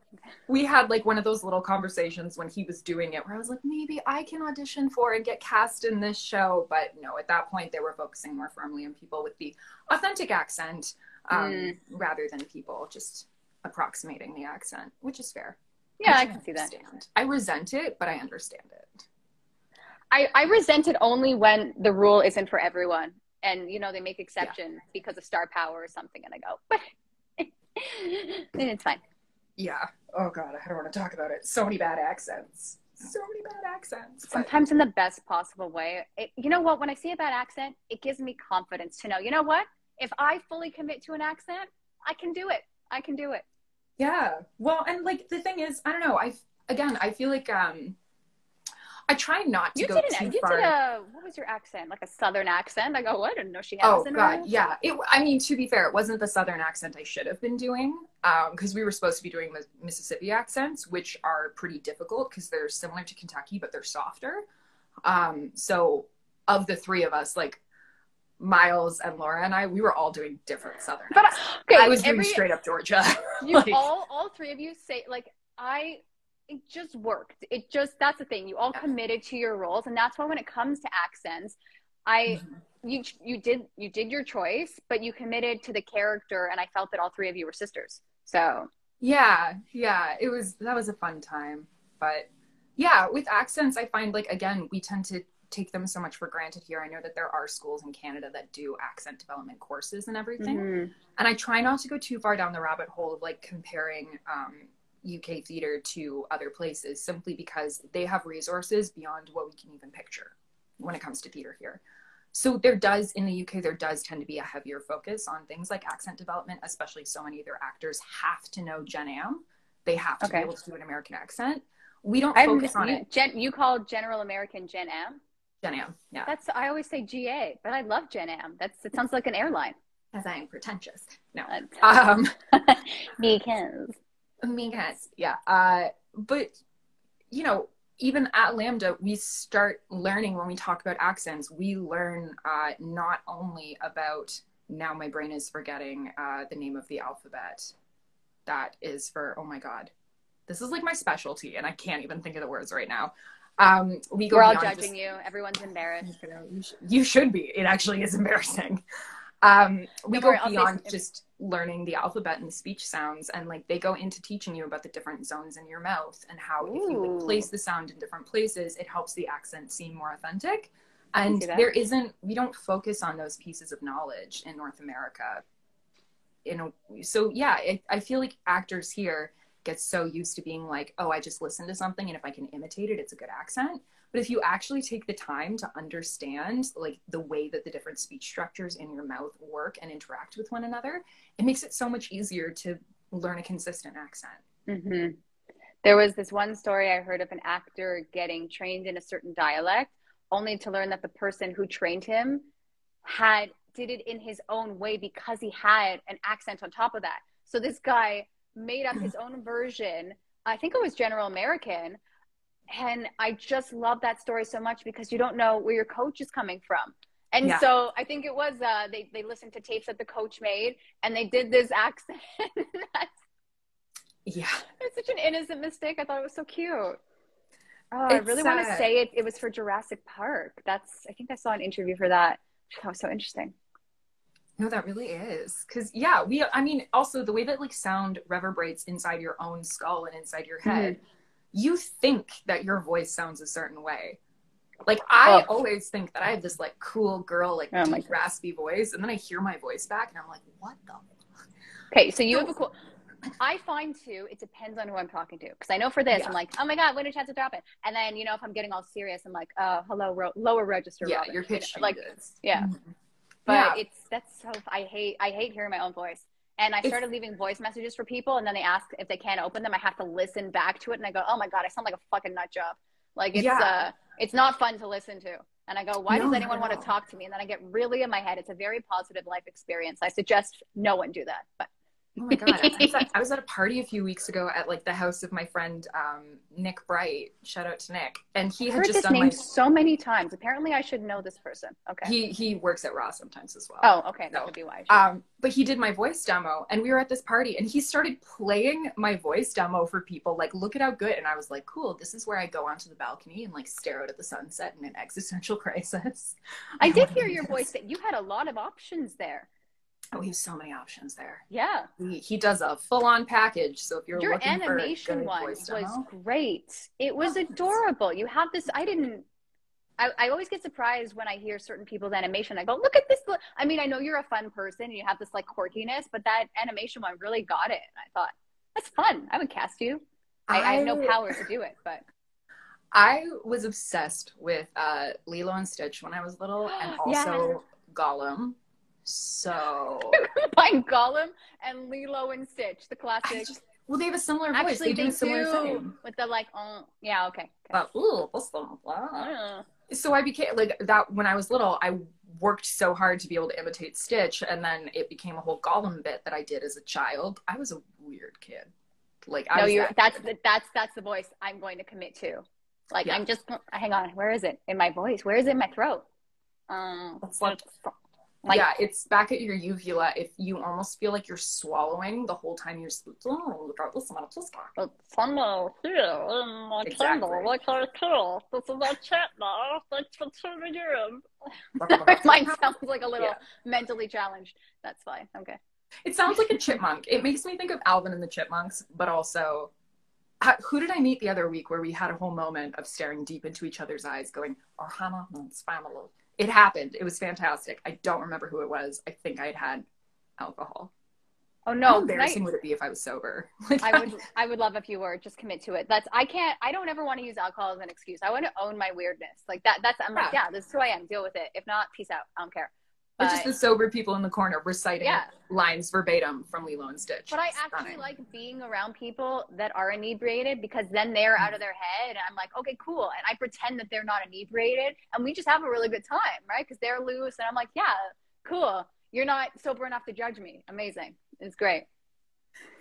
we had like one of those little conversations when he was doing it where I was like, maybe I can audition for and get cast in this show. But no, at that point they were focusing more firmly on people with the authentic accent um, Mm. rather than people just approximating the accent, which is fair. Yeah, Which I can see that. I resent it, but I understand it. I, I resent it only when the rule isn't for everyone and you know they make exception yeah. because of star power or something, and I go, but it's fine. Yeah. Oh god, I don't want to talk about it. So many bad accents. So many bad accents. Sometimes in the best possible way. It, you know what? When I see a bad accent, it gives me confidence to know. You know what? If I fully commit to an accent, I can do it. I can do it. Yeah. Well, and like the thing is, I don't know. I again, I feel like um I try not to you go did an, too you far. Did a, what was your accent? Like a southern accent? I go, what? I didn't know she had. Oh God, yeah. It. I mean, to be fair, it wasn't the southern accent I should have been doing, because um, we were supposed to be doing the Mississippi accents, which are pretty difficult because they're similar to Kentucky, but they're softer. Um, so, of the three of us, like Miles and Laura and I, we were all doing different southern. But okay, I was doing every, straight up Georgia. You like, all, all three of you say like I it just worked. It just that's the thing. You all committed to your roles, and that's why when it comes to accents, I mm-hmm. you you did you did your choice, but you committed to the character, and I felt that all three of you were sisters. So yeah, yeah, it was that was a fun time, but yeah, with accents, I find like again we tend to take them so much for granted here. I know that there are schools in Canada that do accent development courses and everything. Mm-hmm. And I try not to go too far down the rabbit hole of like comparing um, UK theater to other places simply because they have resources beyond what we can even picture when it comes to theater here. So there does in the UK there does tend to be a heavier focus on things like accent development, especially so many of their actors have to know Gen Am. They have to okay. be able to do an American accent. We don't focus on you, it. Jen, you call General American Gen Am? Gen Am, yeah. That's I always say GA, but I love Gen Am. That's it sounds like an airline. As I am pretentious. No. Um, because because yeah uh, but you know even at LAMDA, we start learning when we talk about accents. We learn uh, not only about now my brain is forgetting uh, the name of the alphabet. That is for oh my god this is like my specialty and i can't even think of the words right now. Um, we go we're all judging just, you. Everyone's embarrassed. You, know, you, should, you should be. It actually is embarrassing. Um, we go beyond just learning the alphabet and the speech sounds, and like they go into teaching you about the different zones in your mouth and how Ooh. if you like, place the sound in different places, it helps the accent seem more authentic. And there isn't, we don't focus on those pieces of knowledge in North America. You know, so yeah, it, I feel like actors here get so used to being like, oh, I just listen to something, and if I can imitate it, it's a good accent but if you actually take the time to understand like the way that the different speech structures in your mouth work and interact with one another it makes it so much easier to learn a consistent accent. Mm-hmm. there was this one story i heard of an actor getting trained in a certain dialect only to learn that the person who trained him had did it in his own way because he had an accent on top of that. So this guy made up his own version. I think it was general american and I just love that story so much because you don't know where your coach is coming from. And yeah. so I think it was uh, they they listened to tapes that the coach made and they did this accent. yeah, it's such an innocent mistake. I thought it was so cute. Oh, I really uh, want to say it. It was for Jurassic Park. That's I think I saw an interview for that. That was so interesting. No, that really is. Cause yeah, we I mean also the way that like sound reverberates inside your own skull and inside your head. Mm-hmm you think that your voice sounds a certain way. Like I oh. always think that I have this like cool girl, like oh deep, raspy voice, and then I hear my voice back, and I'm like, what the? Okay, so you have a cool. I find too, it depends on who I'm talking to. Because I know for this, yeah. I'm like, oh my God, when did chance to drop it? And then, you know, if I'm getting all serious, I'm like, uh, hello, ro- lower register. Yeah, your pitch you know, like, yeah. Mm-hmm. But yeah. it's that's so I hate I hate hearing my own voice. And I started leaving voice messages for people, and then they ask if they can't open them. I have to listen back to it, and I go, "Oh my god, I sound like a fucking nut job." Like it's yeah. uh, it's not fun to listen to. And I go, "Why no, does anyone want to talk to me?" And then I get really in my head. It's a very positive life experience. I suggest no one do that, but Oh my god! I was, at, I was, at, a party a few weeks ago at like the house of my friend um, Nick Bright. Shout out to Nick, and he I've had heard just this name my... so many times. Apparently, I should know this person. Okay. He he works at Raw sometimes as well. Oh, okay, that so, would be why. Um, but he did my voice demo, and we were at this party, and he started playing my voice demo for people. Like, look at how good! And I was like, cool. This is where I go onto the balcony and like stare out at the sunset in an existential crisis. I, I did hear your this. voice. That you had a lot of options there. Oh, he has so many options there. Yeah. He, he does a full on package. So if you're Your animation one was demo, great. It was oh, adorable. You have this, I didn't, I, I always get surprised when I hear certain people's animation. I go, look at this. I mean, I know you're a fun person and you have this like quirkiness, but that animation one really got it. And I thought, that's fun. I would cast you. I, I, I have no power to do it, but I was obsessed with uh, Lilo and Stitch when I was little, and also. Gollum. So combine Gollum and Lilo and Stitch, the classic. Just, well, they have a similar voice. Actually, they, they do thing with the like. Oh, yeah, okay. okay. Uh, ooh, blah so I became like that when I was little. I worked so hard to be able to imitate Stitch, and then it became a whole Gollum bit that I did as a child. I was a weird kid. Like I no, you're that that's the, that's that's the voice I'm going to commit to. Like yeah. I'm just hang on. Where is it in my voice? Where is it in my throat? Um, like, like, yeah, it's back at your uvula. If you almost feel like you're swallowing the whole time you're speaking, oh, regardless amount of It's Sunday here in my exactly. candle, like I kill. This is our chat now. Thanks for tuning in. Mine sounds like a little yeah. mentally challenged. That's fine. Okay. It sounds like a chipmunk. It makes me think of Alvin and the Chipmunks, but also uh, who did I meet the other week where we had a whole moment of staring deep into each other's eyes, going, "Ohana, family." It happened. It was fantastic. I don't remember who it was. I think I'd had alcohol. Oh no! How embarrassing I, would it be if I was sober? Like, I would. I would love if you were. Just commit to it. That's. I can't. I don't ever want to use alcohol as an excuse. I want to own my weirdness. Like that. That's. I'm yeah. like, yeah, this is who I am. Deal with it. If not, peace out. I don't care. But, just the sober people in the corner reciting yeah. lines verbatim from Lilo and Stitch. But I actually like being around people that are inebriated because then they're out of their head. And I'm like, okay, cool. And I pretend that they're not inebriated. And we just have a really good time, right? Because they're loose. And I'm like, yeah, cool. You're not sober enough to judge me. Amazing. It's great.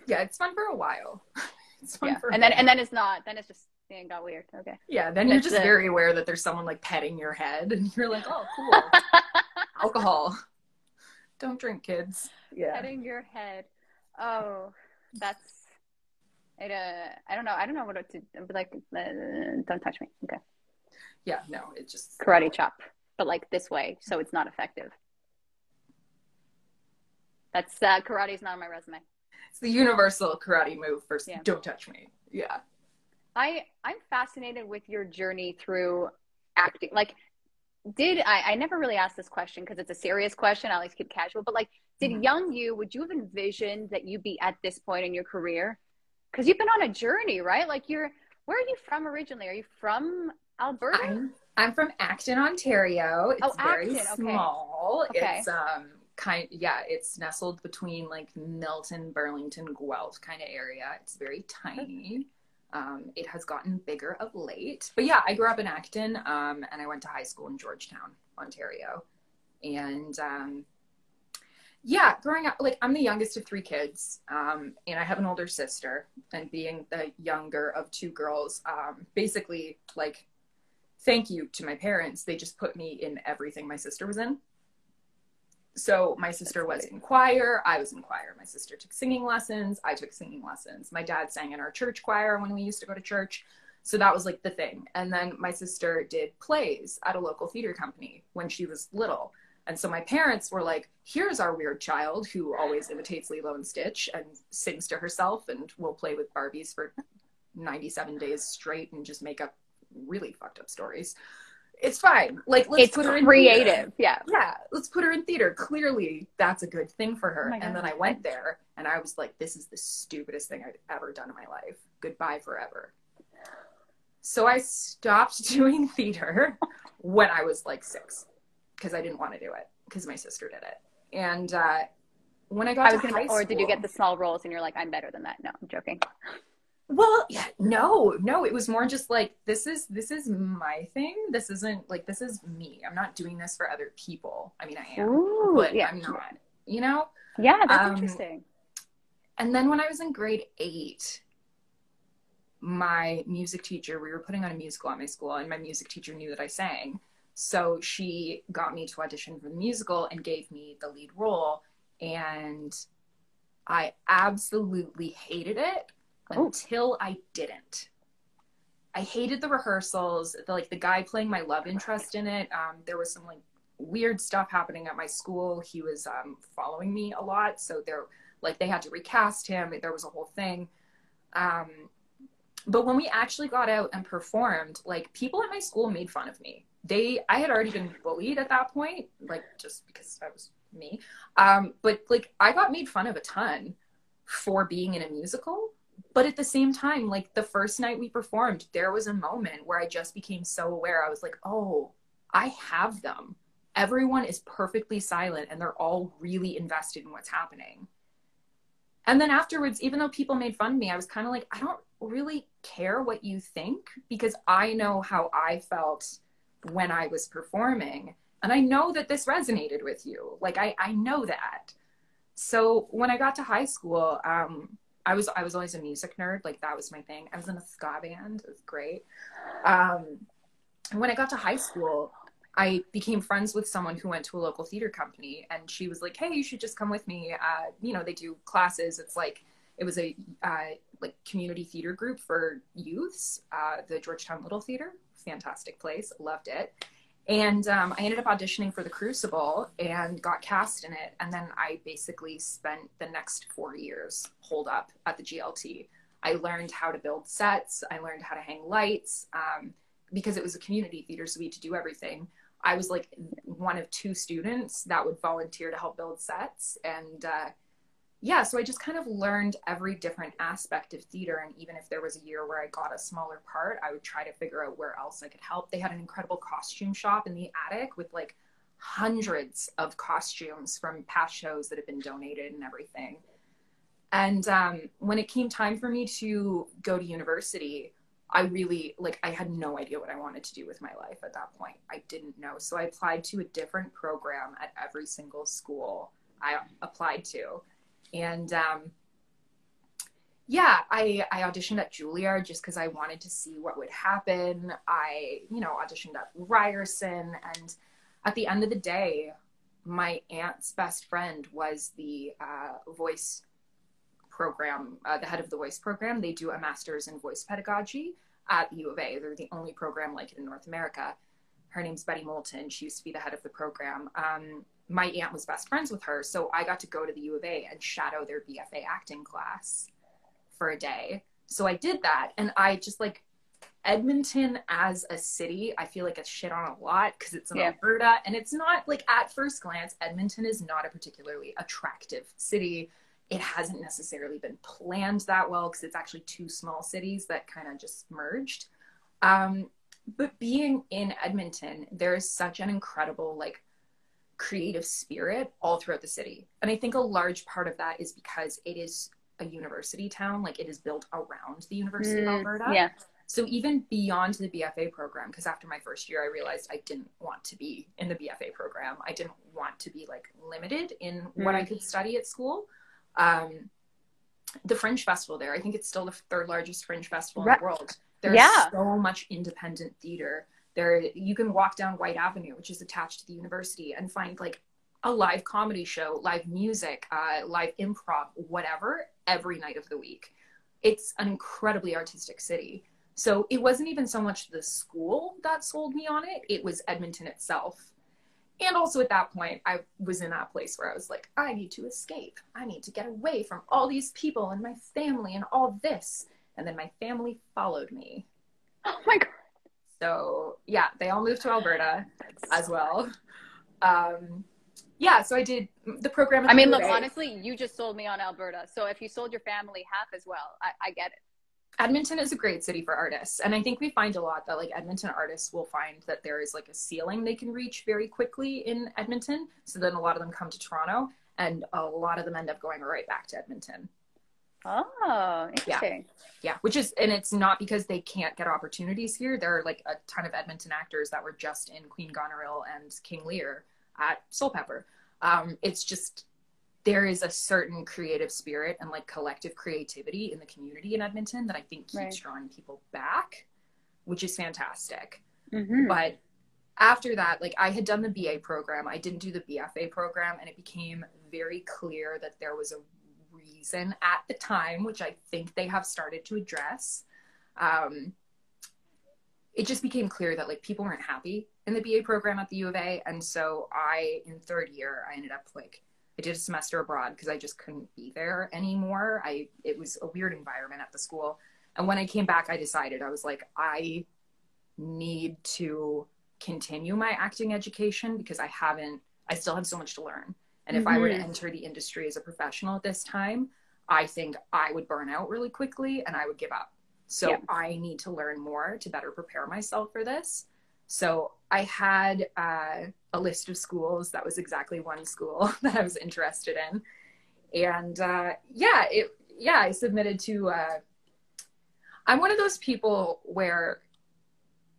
Yeah, it's fun for a while. it's fun yeah. for and then and then it's not. Then it's just it got weird. Okay. Yeah, then you're just very aware that there's someone like petting your head and you're like, oh cool. alcohol. Don't drink, kids. Yeah. Petting your head. Oh, that's it. Uh, I don't know. I don't know what to like. Uh, don't touch me. Okay. Yeah. No. It just karate chop, but like this way, so it's not effective. That's uh, karate's not on my resume. It's the universal karate move. First, yeah. don't touch me. Yeah. I I'm fascinated with your journey through acting. Like did I, I never really asked this question because it's a serious question. I always keep casual, but like, did mm-hmm. young you, would you have envisioned that you'd be at this point in your career? Because you've been on a journey, right? Like, you're, where are you from originally? Are you from Alberta? I'm, I'm from Acton, Ontario. It's oh, very Acton. small. Okay. It's, um, kind yeah it's nestled between like milton burlington guelph kind of area it's very tiny um, it has gotten bigger of late. But yeah, I grew up in Acton um, and I went to high school in Georgetown, Ontario. And um, yeah, growing up, like I'm the youngest of three kids um, and I have an older sister. And being the younger of two girls, um, basically, like, thank you to my parents. They just put me in everything my sister was in so my sister was in choir. I was in choir. My sister took singing lessons. I took singing lessons. My dad sang in our church choir when we used to go to church. So that was like the thing. And then my sister did plays at a local theater company when she was little. And so my parents were like here's our weird child who always imitates lilo and stitch and sings to herself and will play with barbies for 97 days straight and just make up really fucked up stories it's fine. Like let's it's put her in creative. Theater. Yeah. Yeah. Let's put her in theater. Clearly that's a good thing for her. Oh and then I went there and I was like, this is the stupidest thing I've ever done in my life. Goodbye forever. So I stopped doing theater when I was like six because I didn't want to do it because my sister did it. And uh, when I got I was to gonna, high or did you get the small roles and you're like, I'm better than that? No, I'm joking. Well, yeah, no, no, it was more just like this is this is my thing. This isn't like this is me. I'm not doing this for other people. I mean, I am, Ooh, but yeah. I'm not. You know? Yeah, that's um, interesting. And then when I was in grade eight, my music teacher, we were putting on a musical at my school, and my music teacher knew that I sang. So she got me to audition for the musical and gave me the lead role. And I absolutely hated it oh. until I didn't. I hated the rehearsals. The, like the guy playing my love interest in it. Um, there was some like weird stuff happening at my school. He was um, following me a lot, so there like they had to recast him. There was a whole thing. Um, but when we actually got out and performed, like people at my school made fun of me they I had already been bullied at that point, like just because I was me. Um, but like I got made fun of a ton for being in a musical. But at the same time, like the first night we performed, there was a moment where I just became so aware. I was like, oh, I have them. Everyone is perfectly silent and they're all really invested in what's happening. And then afterwards, even though people made fun of me, I was kind of like, I don't really care what you think because I know how I felt when I was performing. And I know that this resonated with you. Like I, I know that. So when I got to high school, um, I was I was always a music nerd. Like that was my thing. I was in a ska band. It was great. Um, when I got to high school, I became friends with someone who went to a local theater company, and she was like, "Hey, you should just come with me. Uh, you know, they do classes. It's like it was a uh, like community theater group for youths. Uh, the Georgetown Little Theater, fantastic place, loved it. And um, I ended up auditioning for the Crucible and got cast in it. And then I basically spent the next four years holed up at the GLT. I learned how to build sets. I learned how to hang lights um, because it was a community theater, so we had to do everything. I was like one of two students that would volunteer to help build sets. And uh, yeah, so I just kind of learned every different aspect of theater. And even if there was a year where I got a smaller part, I would try to figure out where else I could help. They had an incredible costume shop in the attic with like hundreds of costumes from past shows that had been donated and everything. And um, when it came time for me to go to university, I really like I had no idea what I wanted to do with my life at that point. I didn't know. So I applied to a different program at every single school I applied to and um, yeah, I, I auditioned at Juilliard just because I wanted to see what would happen. I, you know, auditioned at Ryerson. And at the end of the day, my aunt's best friend was the uh, voice program, uh, the head of the voice program. They do a master's in voice pedagogy at U of A. They're the only program like it in North America. Her name's Betty Moulton. She used to be the head of the program. Um, my aunt was best friends with her. So I got to go to the U of A and shadow their BFA acting class for a day. So I did that. And I just like Edmonton as a city, I feel like it's shit on a lot because it's in yeah. Alberta. And it's not like at first glance, Edmonton is not a particularly attractive city. It hasn't necessarily been planned that well because it's actually two small cities that kind of just merged. Um, but being in Edmonton, there is such an incredible like creative spirit all throughout the city. And I think a large part of that is because it is a university town, like it is built around the University mm, of Alberta. Yeah. So even beyond the BFA program, because after my first year, I realized I didn't want to be in the BFA program. I didn't want to be like limited in mm. what I mm. could study at school. Um, the Fringe Festival there, I think it's still the third largest Fringe Festival in the world. There's yeah. so much independent theater there, you can walk down Whyte Avenue, which is attached to the university, and find like a live comedy show, live music, uh, live improv, whatever, every night of the week. It's an incredibly artistic city. So it wasn't even so much the school that sold me on it, it was Edmonton itself. And also at that point, I was in that place where I was like, I need to escape. I need to get away from all these people and my family and all this. And then my family followed me. Oh my God. So yeah, they all moved to Alberta as well. Um, yeah, so I did the program. I mean, look, honestly, you just sold me on Alberta. So if you sold your family half as well, I, I get it. Edmonton is a great city for artists. And I think we find a lot that like Edmonton artists will find that there is like a ceiling they can reach very quickly in Edmonton. So then a lot of them come to Toronto and a lot of them end up going right back to Edmonton. Oh, interesting. Yeah. yeah, which is, and it's not because they can't get opportunities here. There are like a ton of Edmonton actors that were just in Queen Goneril and King Lear at Soulpepper. Um, it's just there is a certain creative spirit and like collective creativity in the community in Edmonton that I think keeps right. drawing people back, which is fantastic. Mm-hmm. But after that, like I had done the BA program, I didn't do the BFA program, and it became very clear that there was a reason at the time, which I think they have started to address. Um, it just became clear that like people weren't happy in the BA program at the U of A, and so I, in third year, I ended up like I did a semester abroad because I just couldn't be there anymore. I it was a weird environment at the school, and when I came back, I decided I was like I need to continue my acting education because I haven't, I still have so much to learn. And if mm-hmm. I were to mm-hmm. enter the industry as a professional at this time, I think I would burn out really quickly and I would give up. So. I need to learn more to better prepare myself for this. So I had uh, a list of schools. That was exactly one school that I was interested in. And uh, yeah, it yeah, I submitted to. Uh, I'm one of those people where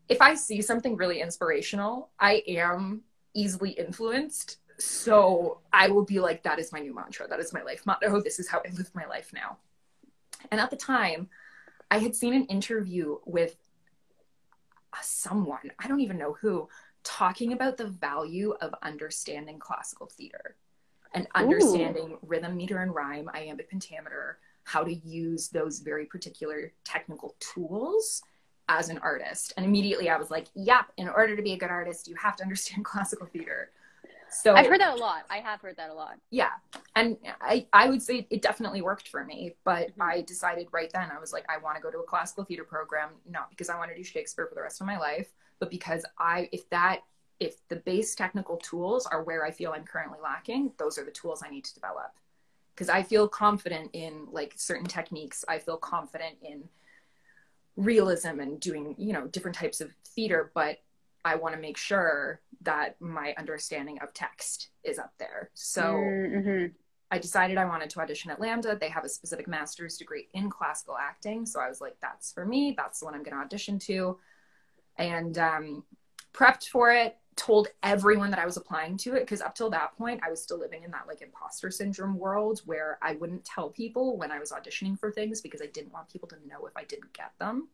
if I see something really inspirational, I am easily influenced. So I will be like, that is my new mantra. That is my life motto. This is how I live my life now. And at the time, I had seen an interview with someone, I don't even know who, talking about the value of understanding classical theater and understanding Ooh. rhythm, meter, and rhyme, iambic pentameter, how to use those very particular technical tools as an artist. And immediately I was like, yep, in order to be a good artist, you have to understand classical theater. So I've heard that a lot. I have heard that a lot. Yeah. And I, I would say it definitely worked for me. But mm-hmm. I decided right then, I was like, I want to go to a classical theater program, not because I want to do Shakespeare for the rest of my life, but because I, if that, if the base technical tools are where I feel I'm currently lacking, those are the tools I need to develop. Because I feel confident in like certain techniques. I feel confident in realism and doing, you know, different types of theater, but I want to make sure that my understanding of text is up there. So mm-hmm. I decided I wanted to audition at LAMDA. They have a specific master's degree in classical acting. So I was like, that's for me. That's the one I'm going to audition to. And um, prepped for it, told everyone that I was applying to it. Because up till that point, I was still living in that like imposter syndrome world where I wouldn't tell people when I was auditioning for things because I didn't want people to know if I didn't get them.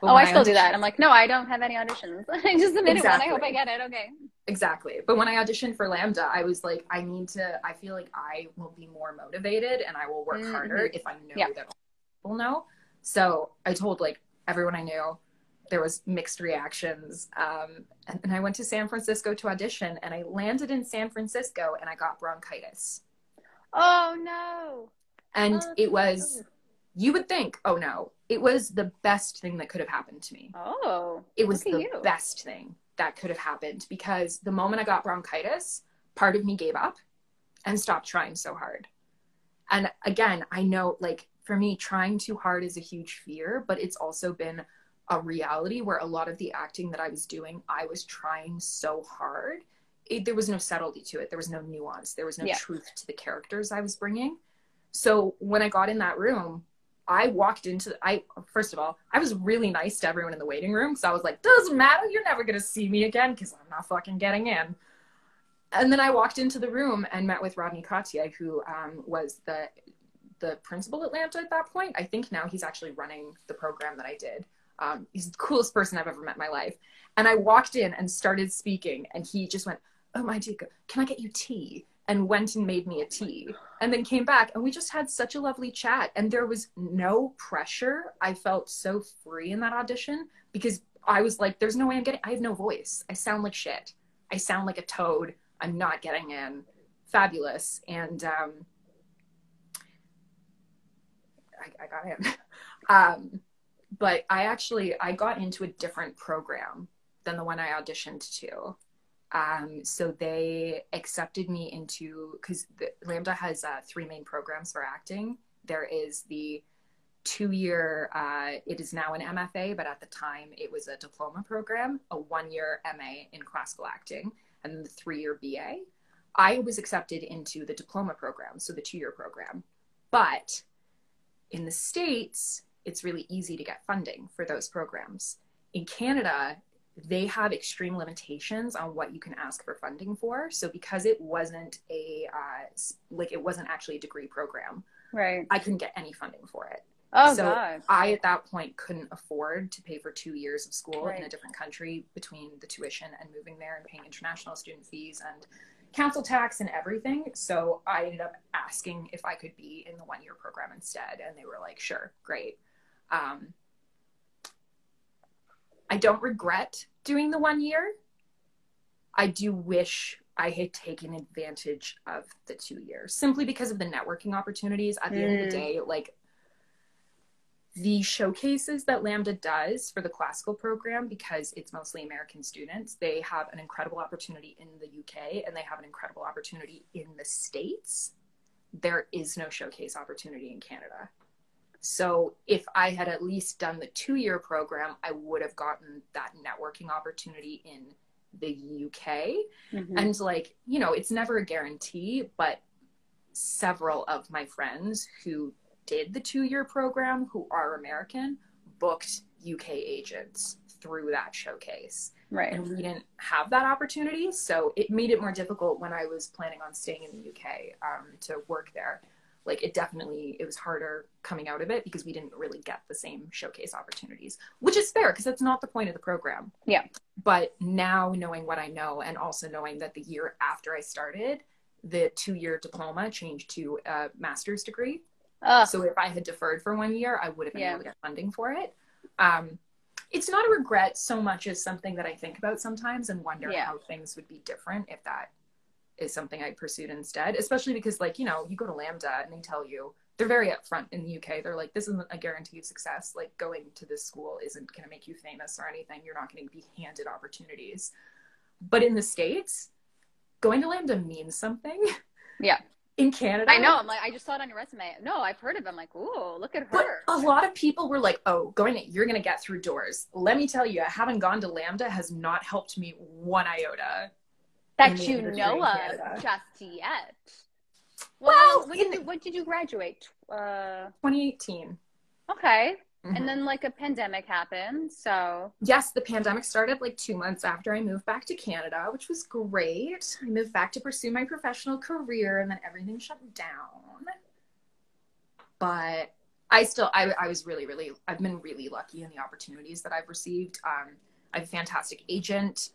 But oh, I still do that. I'm like, no, I don't have any auditions. I just submit exactly. one. I hope I get it. Okay. Exactly. But when I auditioned for LAMDA, I was like, I need to, I feel like I will be more motivated and I will work mm-hmm. harder if I know yeah. that people know. So I told like everyone I knew, there was mixed reactions. Um, and, and I went to San Francisco to audition and I landed in San Francisco and I got bronchitis. Oh no. And oh, it was, you would think, oh no, it was the best thing that could have happened to me. Oh, it was the you. best thing that could have happened because the moment I got bronchitis, part of me gave up and stopped trying so hard. And again, I know like for me, trying too hard is a huge fear, but it's also been a reality where a lot of the acting that I was doing, I was trying so hard. It, there was no subtlety to it. There was no nuance. There was no yeah. truth to the characters I was bringing. So when I got in that room, I walked into I first of all, I was really nice to everyone in the waiting room because I was like, doesn't matter, you're never gonna see me again because I'm not fucking getting in. And then I walked into the room and met with Rodney Cottier, who um, was the the principal at LAMDA at that point. I think now he's actually running the program that I did. Um, he's the coolest person I've ever met in my life. And I walked in and started speaking, and he just went, "Oh my dear, can I get you tea?" And went and made me a tea and then came back and we just had such a lovely chat and there was no pressure. I felt so free in that audition because i was like there's no way i'm getting i have no voice. I sound like shit. I sound like a toad. I'm not getting in. Fabulous. And um i, I got in. Um but i actually i got into a different program than the one i auditioned to um, so they accepted me into because LAMDA has uh, three main programs for acting. There is the two year, uh, it is now an MFA, but at the time it was a diploma program, a one year MA in classical acting, and the three year BA. I was accepted into the diploma program, so the two year program. But in the States, it's really easy to get funding for those programs. In Canada, they have extreme limitations on what you can ask for funding for. So because it wasn't a uh, like it wasn't actually a degree program, right? I couldn't get any funding for it. Oh, so God. I at that point couldn't afford to pay for two years of school right. in a different country between the tuition and moving there and paying international student fees and council tax and everything. So I ended up asking if I could be in the one year program instead, and they were like, "Sure, great." Um, I don't regret doing the one year. I do wish I had taken advantage of the two years simply because of the networking opportunities. At the mm. end of the mm. day, like the showcases that LAMDA does for the classical program, because it's mostly American students, they have an incredible opportunity in the UK and they have an incredible opportunity in the States. There is no showcase opportunity in Canada. So if I had at least done the two year program, I would have gotten that networking opportunity in the UK. Mm-hmm. And like, you know, it's never a guarantee, but several of my friends who did the two year program who are American booked UK agents through that showcase. Right. And we didn't have that opportunity. So it made it more difficult when I was planning on staying in the UK um, to work there. Like it definitely, it was harder coming out of it because we didn't really get the same showcase opportunities, which is fair because that's not the point of the program. Yeah. But now knowing what I know and also knowing that the year after I started, the two year diploma changed to a master's degree. So if I had deferred for one year, I would have been yeah. able to get funding for it. Um, it's not a regret so much as something that I think about sometimes and wonder yeah. how things would be different if that is something I pursued instead. Especially because, like, you know, you go to LAMDA and they tell you they're very upfront in the UK. They're like, this isn't a guarantee of success. Like, going to this school isn't going to make you famous or anything. You're not going to be handed opportunities. But in the States, going to LAMDA means something. Yeah in Canada. I know. I'm like, I just saw it on your resume. No, I've heard of it. I'm like, ooh, look at her. But a lot of people were like, oh, going, to, you're going to get through doors. Let me tell you, having gone to LAMDA has not helped me one iota. That you know of just yet. Well, well when, did you, when did you graduate? Uh, 2018. Okay. Mm-hmm. And then like a pandemic happened. So yes, the pandemic started like two months after I moved back to Canada, which was great. I moved back to pursue my professional career and then everything shut down. But I still I, I was really, really I've been really lucky in the opportunities that I've received. Um, I have a fantastic agent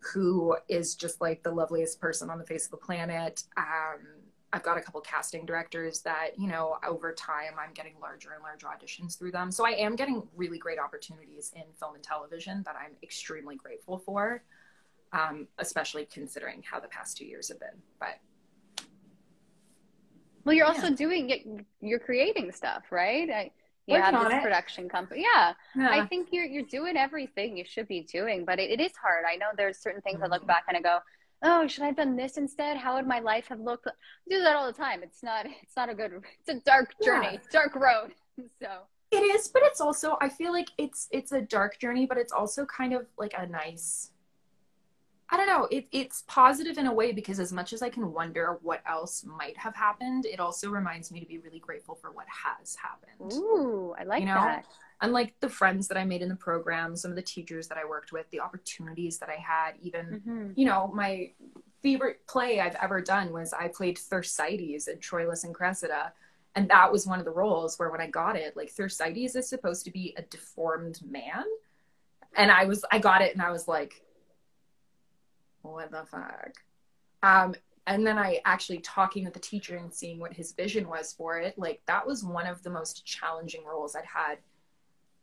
who is just like the loveliest person on the face of the planet. Um, I've got a couple casting directors that, you know, over time I'm getting larger and larger auditions through them. So I am getting really great opportunities in film and television that I'm extremely grateful for, um, especially considering how the past two years have been. But well, you're also yeah. doing it, you're creating stuff, right? I, you Working have this it. production company. Yeah. yeah. I think you're you're doing everything you should be doing, but it, it is hard. I know there's certain things mm-hmm. I look back and I go, oh should i have done this instead how would my life have looked I do that all the time it's not it's not a good it's a dark journey yeah. dark road so it is but it's also i feel like it's it's a dark journey but it's also kind of like a nice i don't know it, it's positive in a way because as much as i can wonder what else might have happened it also reminds me to be really grateful for what has happened ooh i like you know? that and like the friends that I made in the program, some of the teachers that I worked with, the opportunities that I had, even, mm-hmm. you know, my favorite play I've ever done was I played Thersites in Troilus and Cressida. And that was one of the roles where when I got it, like Thersites is supposed to be a deformed man. And I was, I got it and I was like, what the fuck? Um, and then I actually talking with the teacher and seeing what his vision was for it, like that was one of the most challenging roles I'd had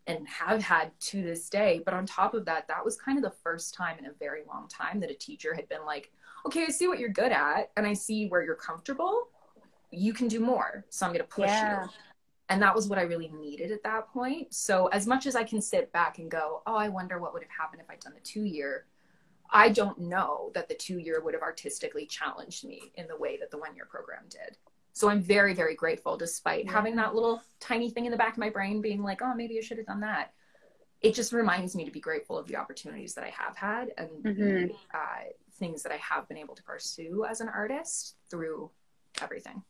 and have had to this day. But on top of that, that was kind of the first time in a very long time that a teacher had been like, okay, I see what you're good at and I see where you're comfortable. You can do more. So I'm going to push yeah. you. And that was what I really needed at that point. So as much as I can sit back and go, oh, I wonder what would have happened if I'd done the two year, I don't know that the two year would have artistically challenged me in the way that the one year program did. So I'm very, very grateful, despite yeah. having that little tiny thing in the back of my brain being like, oh, maybe I should have done that. It just reminds me to be grateful of the opportunities that I have had and mm-hmm. the uh, things that I have been able to pursue as an artist through everything.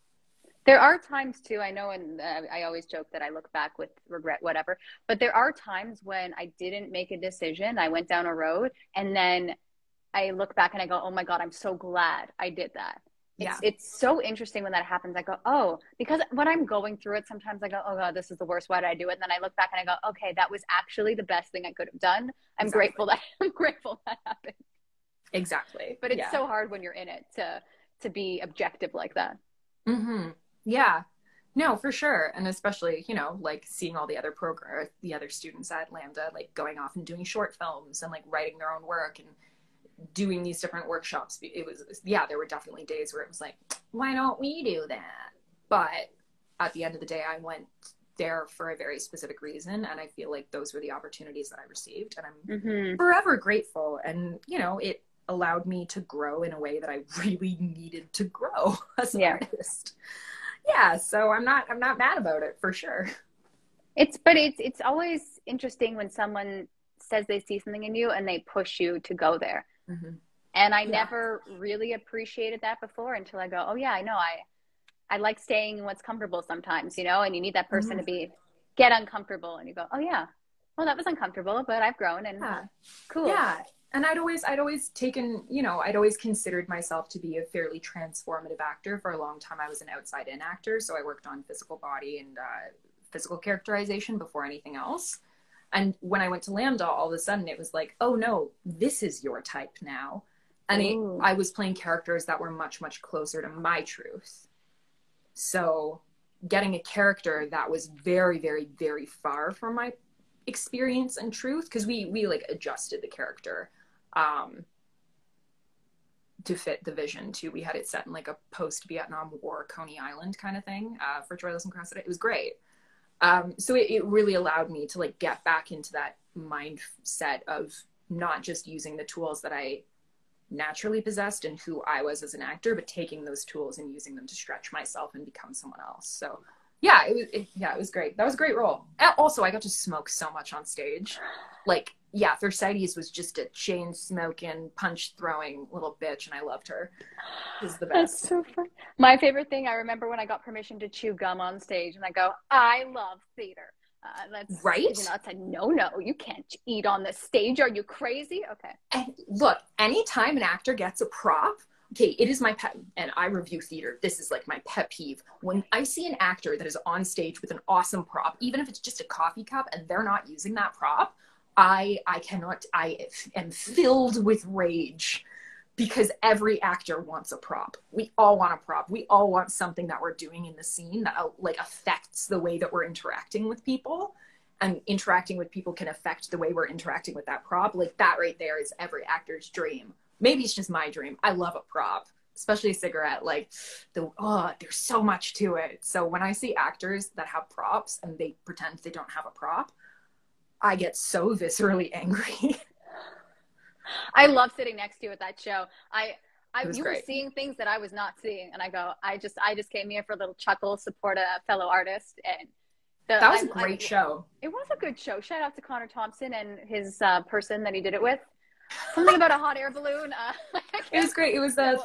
There are times too, I know, and uh, I always joke that I look back with regret, whatever, but there are times when I didn't make a decision. I went down a road and then I look back and I go, oh my God, I'm so glad I did that yeah. it's, it's so interesting when that happens. I go, oh, because when I'm going through it, sometimes I go, oh god, this is the worst. Why did I do it? And then I look back and I go, okay, that was actually the best thing I could have done. I'm exactly. grateful that I'm grateful that happened. Exactly. But it's yeah. so hard when you're in it to to be objective like that. Mm-hmm. Yeah. No, for sure. And especially, you know, like seeing all the other program, the other students at LAMDA, like going off and doing short films and like writing their own work and doing these different workshops it was yeah there were definitely days where it was like why don't we do that but at the end of the day i went there for a very specific reason. And I feel like those were the opportunities that I received. And I'm Mm-hmm. forever grateful. And, you know, it allowed me to grow in a way that I really needed to grow as an Yeah. artist. Yeah. So I'm not, I'm not mad about it for sure. It's but it's it's always interesting when someone says they see something in you and they push you to go there. And I Yeah. never really appreciated that before until I go, oh yeah, I know. I I like staying in what's comfortable sometimes, you know. And you need that person Mhm. to be get uncomfortable, and you go, oh yeah, well that was uncomfortable, but I've grown and Yeah. cool. Yeah. And I'd always, I'd always taken, you know, I'd always considered myself to be a fairly transformative actor. For a long time, I was an outside in actor. So I worked on physical body and uh, physical characterization before anything else. And when I went to LAMDA, all of a sudden it was like, oh no, this is your type now. And it, I was playing characters that were much, much closer to my truth. So getting a character that was very, very, very far from my experience and truth, because we we like adjusted the character um to fit the vision too. We had it set in like a post Vietnam War Coney Island kind of thing uh, for Troilus and Cressida. It was great. Um, so it, it really allowed me to like get back into that mindset of not just using the tools that I naturally possessed and who I was as an actor, but taking those tools and using them to stretch myself and become someone else. So yeah, it was it, yeah, it was great. That was a great role. And also, I got to smoke so much on stage. Like yeah, Thersites was just a chain smoking, punch throwing little bitch, and I loved her. Was the That's best. so fun. My favorite thing I remember when I got permission to chew gum on stage, and I go, I love theater. Uh, that's Right? You know, it's a no, no. You can't eat on the stage. Are you crazy? Okay. And look, anytime an actor gets a prop, okay, it is my pet, and I review theater. This is like my pet peeve. When I see an actor that is on stage with an awesome prop, even if it's just a coffee cup and they're not using that prop, I I cannot. I am filled with rage because every actor wants a prop. We all want a prop. We all want something that we're doing in the scene that uh, like affects the way that we're interacting with people and interacting with people can affect the way we're interacting with that prop. Like that right there is every actor's dream. Maybe it's just my dream. I love a prop, especially a cigarette. Like the oh, there's so much to it. So when I see actors that have props and they pretend they don't have a prop, I get so viscerally angry. I love sitting next to you at that show. I, I you were seeing things that I was not seeing, and I go, I just, I just came here for a little chuckle, support a fellow artist, and the, that was a I- great I- show. It was a good show. Shout out to Connor Thompson and his uh, person that he did it with. Something about a hot air balloon. Uh, It was great. It was the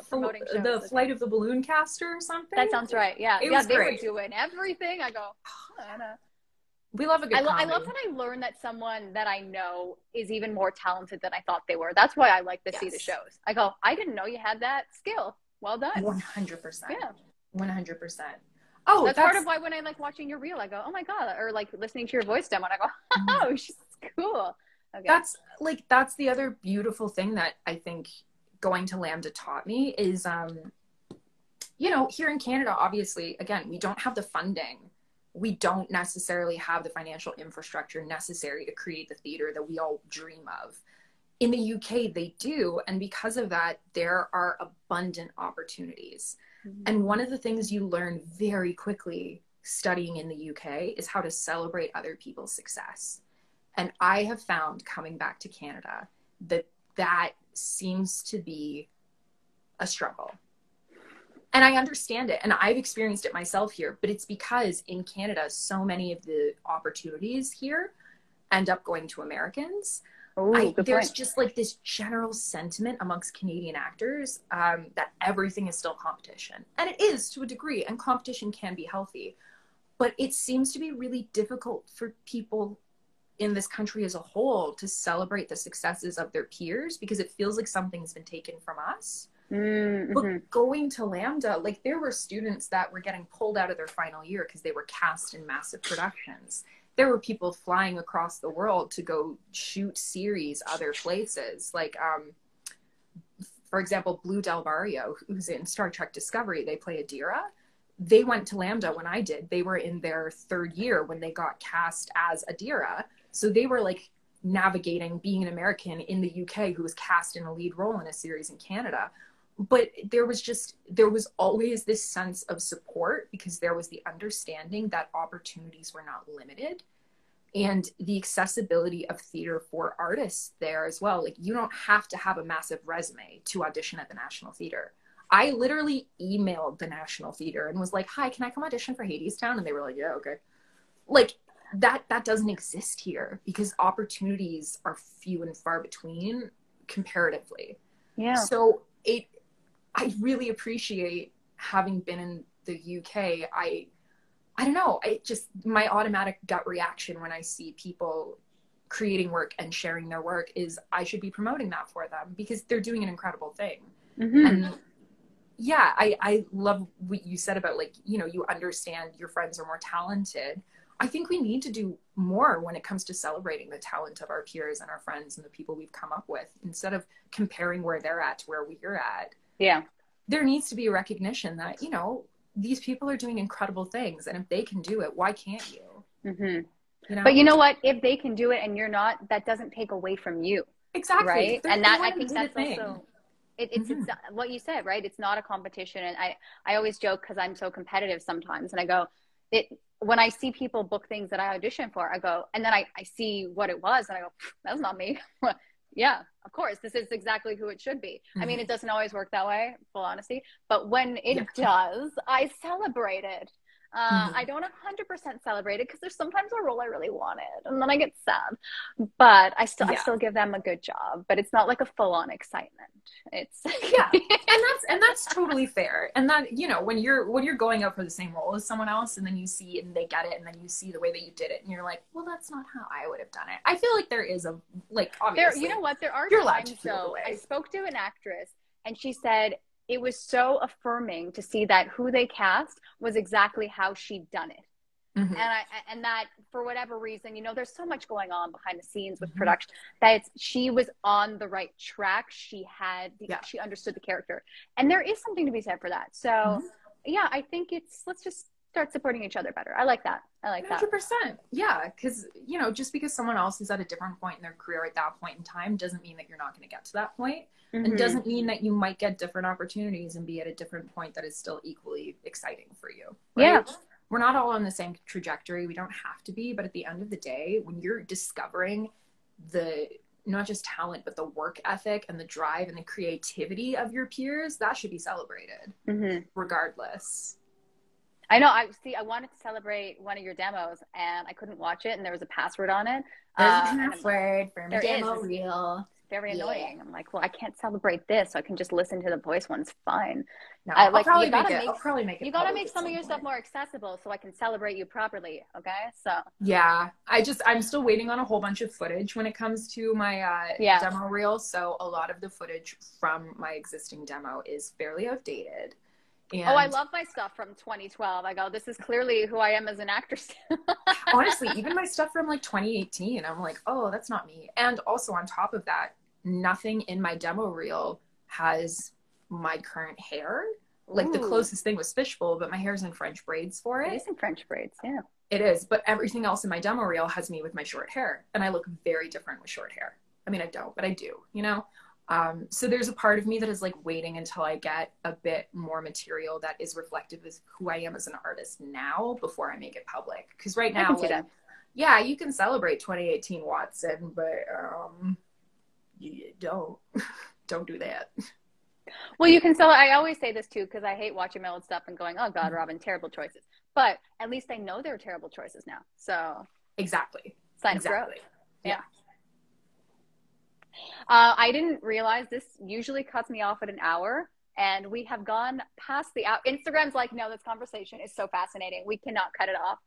the flight of the balloon caster or something. that sounds right. Yeah, It yeah. was they great. were doing everything. I go. "Oh, Anna." We love a good I, lo- I love when I learn that someone that I know is even more talented than I thought they were. That's why I like to see the shows. I go, I didn't know you had that skill. Well done. One hundred percent. Yeah. One hundred percent. Oh, that's, part of why when I like watching your reel, I go, oh my god, or like listening to your voice demo, and I go, oh, she's cool. Okay. that's like that's the other beautiful thing that I think going to LAMDA taught me is um you know, here in Canada obviously again, we don't have the funding. We don't necessarily have the financial infrastructure necessary to create the theater that we all dream of. In the UK they do and because of that there are abundant opportunities. And one of the things you learn very quickly studying in the UK is how to celebrate other people's success. And I have found coming back to Canada that that seems to be a struggle. And I understand it. And I've experienced it myself here, but it's because in Canada, so many of the opportunities here end up going to Americans. Ooh, I, there's point. just like this general sentiment amongst Canadian actors um, that everything is still competition. And it is to a degree, and competition can be healthy. But it seems to be really difficult for people in this country as a whole to celebrate the successes of their peers because it feels like something's been taken from us. Mm, But mhm. going to LAMDA, like there were students that were getting pulled out of their final year because they were cast in massive productions. There were people flying across the world to go shoot series other places. Like, um, for example, Blu del Barrio, who's in Star Trek Discovery, they play Adira. They went to LAMDA when I did. They were in their third year when they got cast as Adira. So they were like navigating being an American in the UK who was cast in a lead role in a series in Canada. But there was just there was always this sense of support because there was the understanding that opportunities were not limited and the accessibility of theater for artists there as well. Like you don't have to have a massive resume to audition at the national theater. I literally emailed the national theater and was like hi can i come audition for hadestown and they were like yeah okay. Like that that doesn't exist here because opportunities are few and far between comparatively Yeah. so it i really appreciate having been in the uk i i don't know i just my automatic gut reaction when i see people creating work and sharing their work is i should be promoting that for them because they're doing an incredible thing Mhm. and yeah i i love what you said about like you know you understand your friends are more talented i think we need to do more when it comes to celebrating the talent of our peers and our friends and the people we've come up with instead of comparing where they're at to where we're at Yeah. there needs to be a recognition that you know these people are doing incredible things and if they can do it why can't you hmm you know But you know what? If they can do it and you're not, that doesn't take away from you. exactly right They're- and that i think that's thing. also it, it's, Mhm. it's what you said right it's not a competition and i i always joke because i'm so competitive sometimes and i go it when i see people book things that i audition for i go and then i, I see what it was and i go that's not me yeah of course this is exactly who it should be i mean Mhm. it doesn't always work that way full honesty but when it Yeah. does i celebrate it uh, Mhm. I don't 100% celebrate it because there's sometimes a role I really wanted, and then I get sad. But I still, I still give them a good job. But it's not like a full-on excitement. It's yeah and that's and that's totally fair and that you know when you're when you're going out for the same role as someone else and then you see and they get it and then you see the way that you did it and you're like well that's not how i would have done it i feel like there is a like there. obviously You know what? There are You're allowed to times though. way. I spoke to an actress, and she said it was so affirming to see that who they cast was exactly how she'd done it. Mhm. and I and that for whatever reason, you know, there's so much going on behind the scenes with Mhm. production that it's, she was on the right track. She had the, Yeah. she understood the character, and there is something to be said for that. So Mhm. yeah, I think it's let's just start supporting each other better. I like that. I like that. 100% yeah because you know just because someone else is at a different point in their career at that point in time doesn't mean that you're not going to get to that point Mhm. and doesn't mean that you might get different opportunities and be at a different point that is still equally exciting for you Yeah. we're not all on the same trajectory we don't have to be but at the end of the day when you're discovering the not just talent but the work ethic and the drive and the creativity of your peers that should be celebrated Mhm. regardless I know. I see. I wanted to celebrate one of your demos, and I couldn't watch it, and there was a password on it. Uh, and I'm- password for my demo reel very Yeah. annoying. I'm like, well, I can't celebrate this, so I can just listen to the voice one's fine. no, I- I'll like, probably you make gotta it make- I'll probably make it You got to make at some of your stuff more accessible so I can celebrate you properly. Okay, so Yeah, I just I'm still waiting on a whole bunch of footage when it comes to my uh, Yeah. demo reel. So a lot of the footage from my existing demo is fairly outdated. And oh, I love my stuff from 2012. I go, this is clearly who I am as an actress. honestly, even my stuff from like 2018, I'm like, oh, that's not me. And also on top of that, nothing in my demo reel has my current hair. Like the closest thing was fishbowl, but my hair's in French braids for it it. is in French braids, yeah. It is, but everything else in my demo reel has me with my short hair, and I look very different with short hair. I mean, I don't, but I do, you know. Um, so there's a part of me that is like waiting until I get a bit more material that is reflective of who I am as an artist now before I make it public. Because right now, like, yeah, you can celebrate 2018 Watson, but um, you don't don't do that. Well, you can sell. I always say this too because I hate watching my old stuff and going, "Oh God, Robin, terrible choices." But at least I know they're terrible choices now. So Exactly. sign exactly. of growth. Uh, I didn't realize this usually cuts me off at an hour, and we have gone past the hour. Instagram's like, no, this conversation is so fascinating. We cannot cut it off.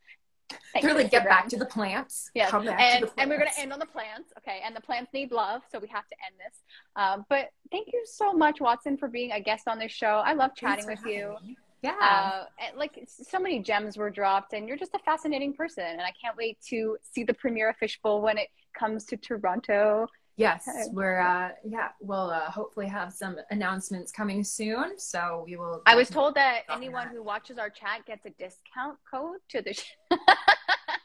Thank They're like, get back to the plants. Yes, and to the and we're gonna end on the plants, okay? And the plants need love, so we have to end this. Um, but thank you so much, Watson, for being a guest on this show. I love chatting with you. me. Yeah. Uh, and, like so many gems were dropped, and you're just a fascinating person. And I can't wait to see the premiere of Fishbowl when it comes to Toronto. Yes, Okay. we're uh yeah, we'll uh, hopefully have some announcements coming soon. So we will I was told that anyone that. who watches our chat gets a discount code to the.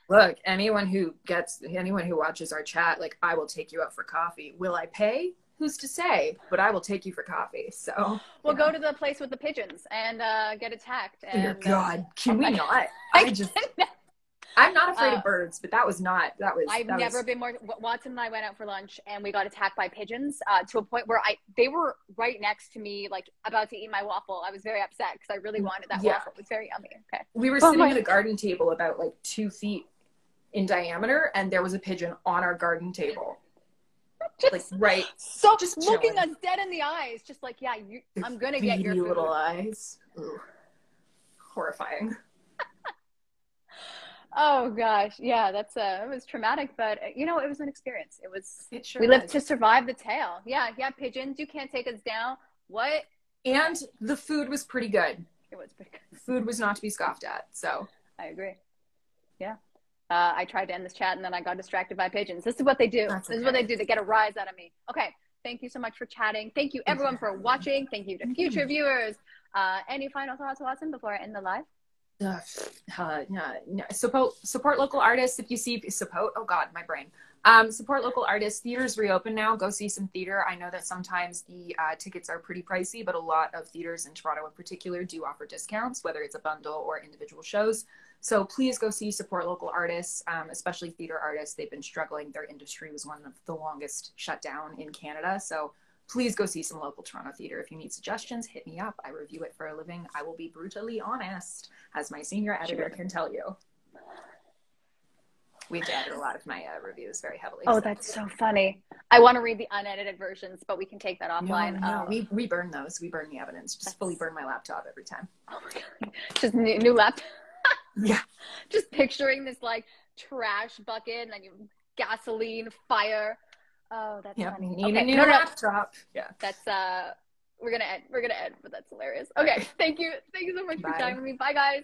look, anyone who gets anyone who watches our chat, like I will take you out for coffee. Will I pay? who's to say? But I will take you for coffee. So we'll go to the place with the pigeons and uh, get attacked. And, Dear God, can we my- not? I I just, I'm not afraid Uh, of birds, but that was not. That was. I've that never was, been more. Watson and I went out for lunch, and we got attacked by pigeons uh, to a point where I they were right next to me, like about to eat my waffle. I was very upset because I really wanted that Yeah. waffle. It was very yummy. Okay. We were Oh sitting my- at a garden table about like two feet in diameter, and there was a pigeon on our garden table, Just like right. so just looking chilling. us dead in the eyes, just like yeah, you, I'm gonna get your food. little eyes. Ugh. Horrifying. Oh gosh, yeah, that's uh, it was traumatic, but uh, you know, it was an experience. It was. It sure we lived was. to survive the tail. Yeah, yeah, pigeons. You can't take us down. What? And the food was pretty good. It was pretty good. Food was not to be scoffed at. So I agree. Yeah. Uh, I tried to end this chat and then I got distracted by pigeons. This is what they do. That's This is what they do. They get a rise out of me. Okay. Thank you so much for chatting. Thank you everyone for watching. Thank you to future viewers. Uh, any final thoughts, Watson, before I end the live? Uh, no, no. support support local artists if you see support oh god my brain. Um, support local artists. Theaters reopen now. Go see some theater. I know that sometimes the uh, tickets are pretty pricey but a lot of theaters in toronto in particular do offer discounts whether it's a bundle or individual shows. So please go see support local artists um, especially theater artists. They've been struggling. Their industry was one of the longest shut down in canada. So please go see some local Toronto theater. If you need suggestions, hit me up. I review it for a living. I will be brutally honest, as my senior editor Sure. can tell you. We have to edit a lot of my uh, reviews very heavily. Oh, so- that's so funny. I want to read the unedited versions, but we can take that offline. no, Uh, we, we burn those. We burn the evidence. Just That's- fully burn my laptop every time. oh my God. Just new, new laptop. Yeah. Just picturing this like trash bucket and then you gasoline, fire. Oh, that's Yeah, funny. need okay, a new no, no. Yeah. that's uh we're gonna end we're gonna end but that's hilarious okay thank you thank you so much for Bye. with me bye guys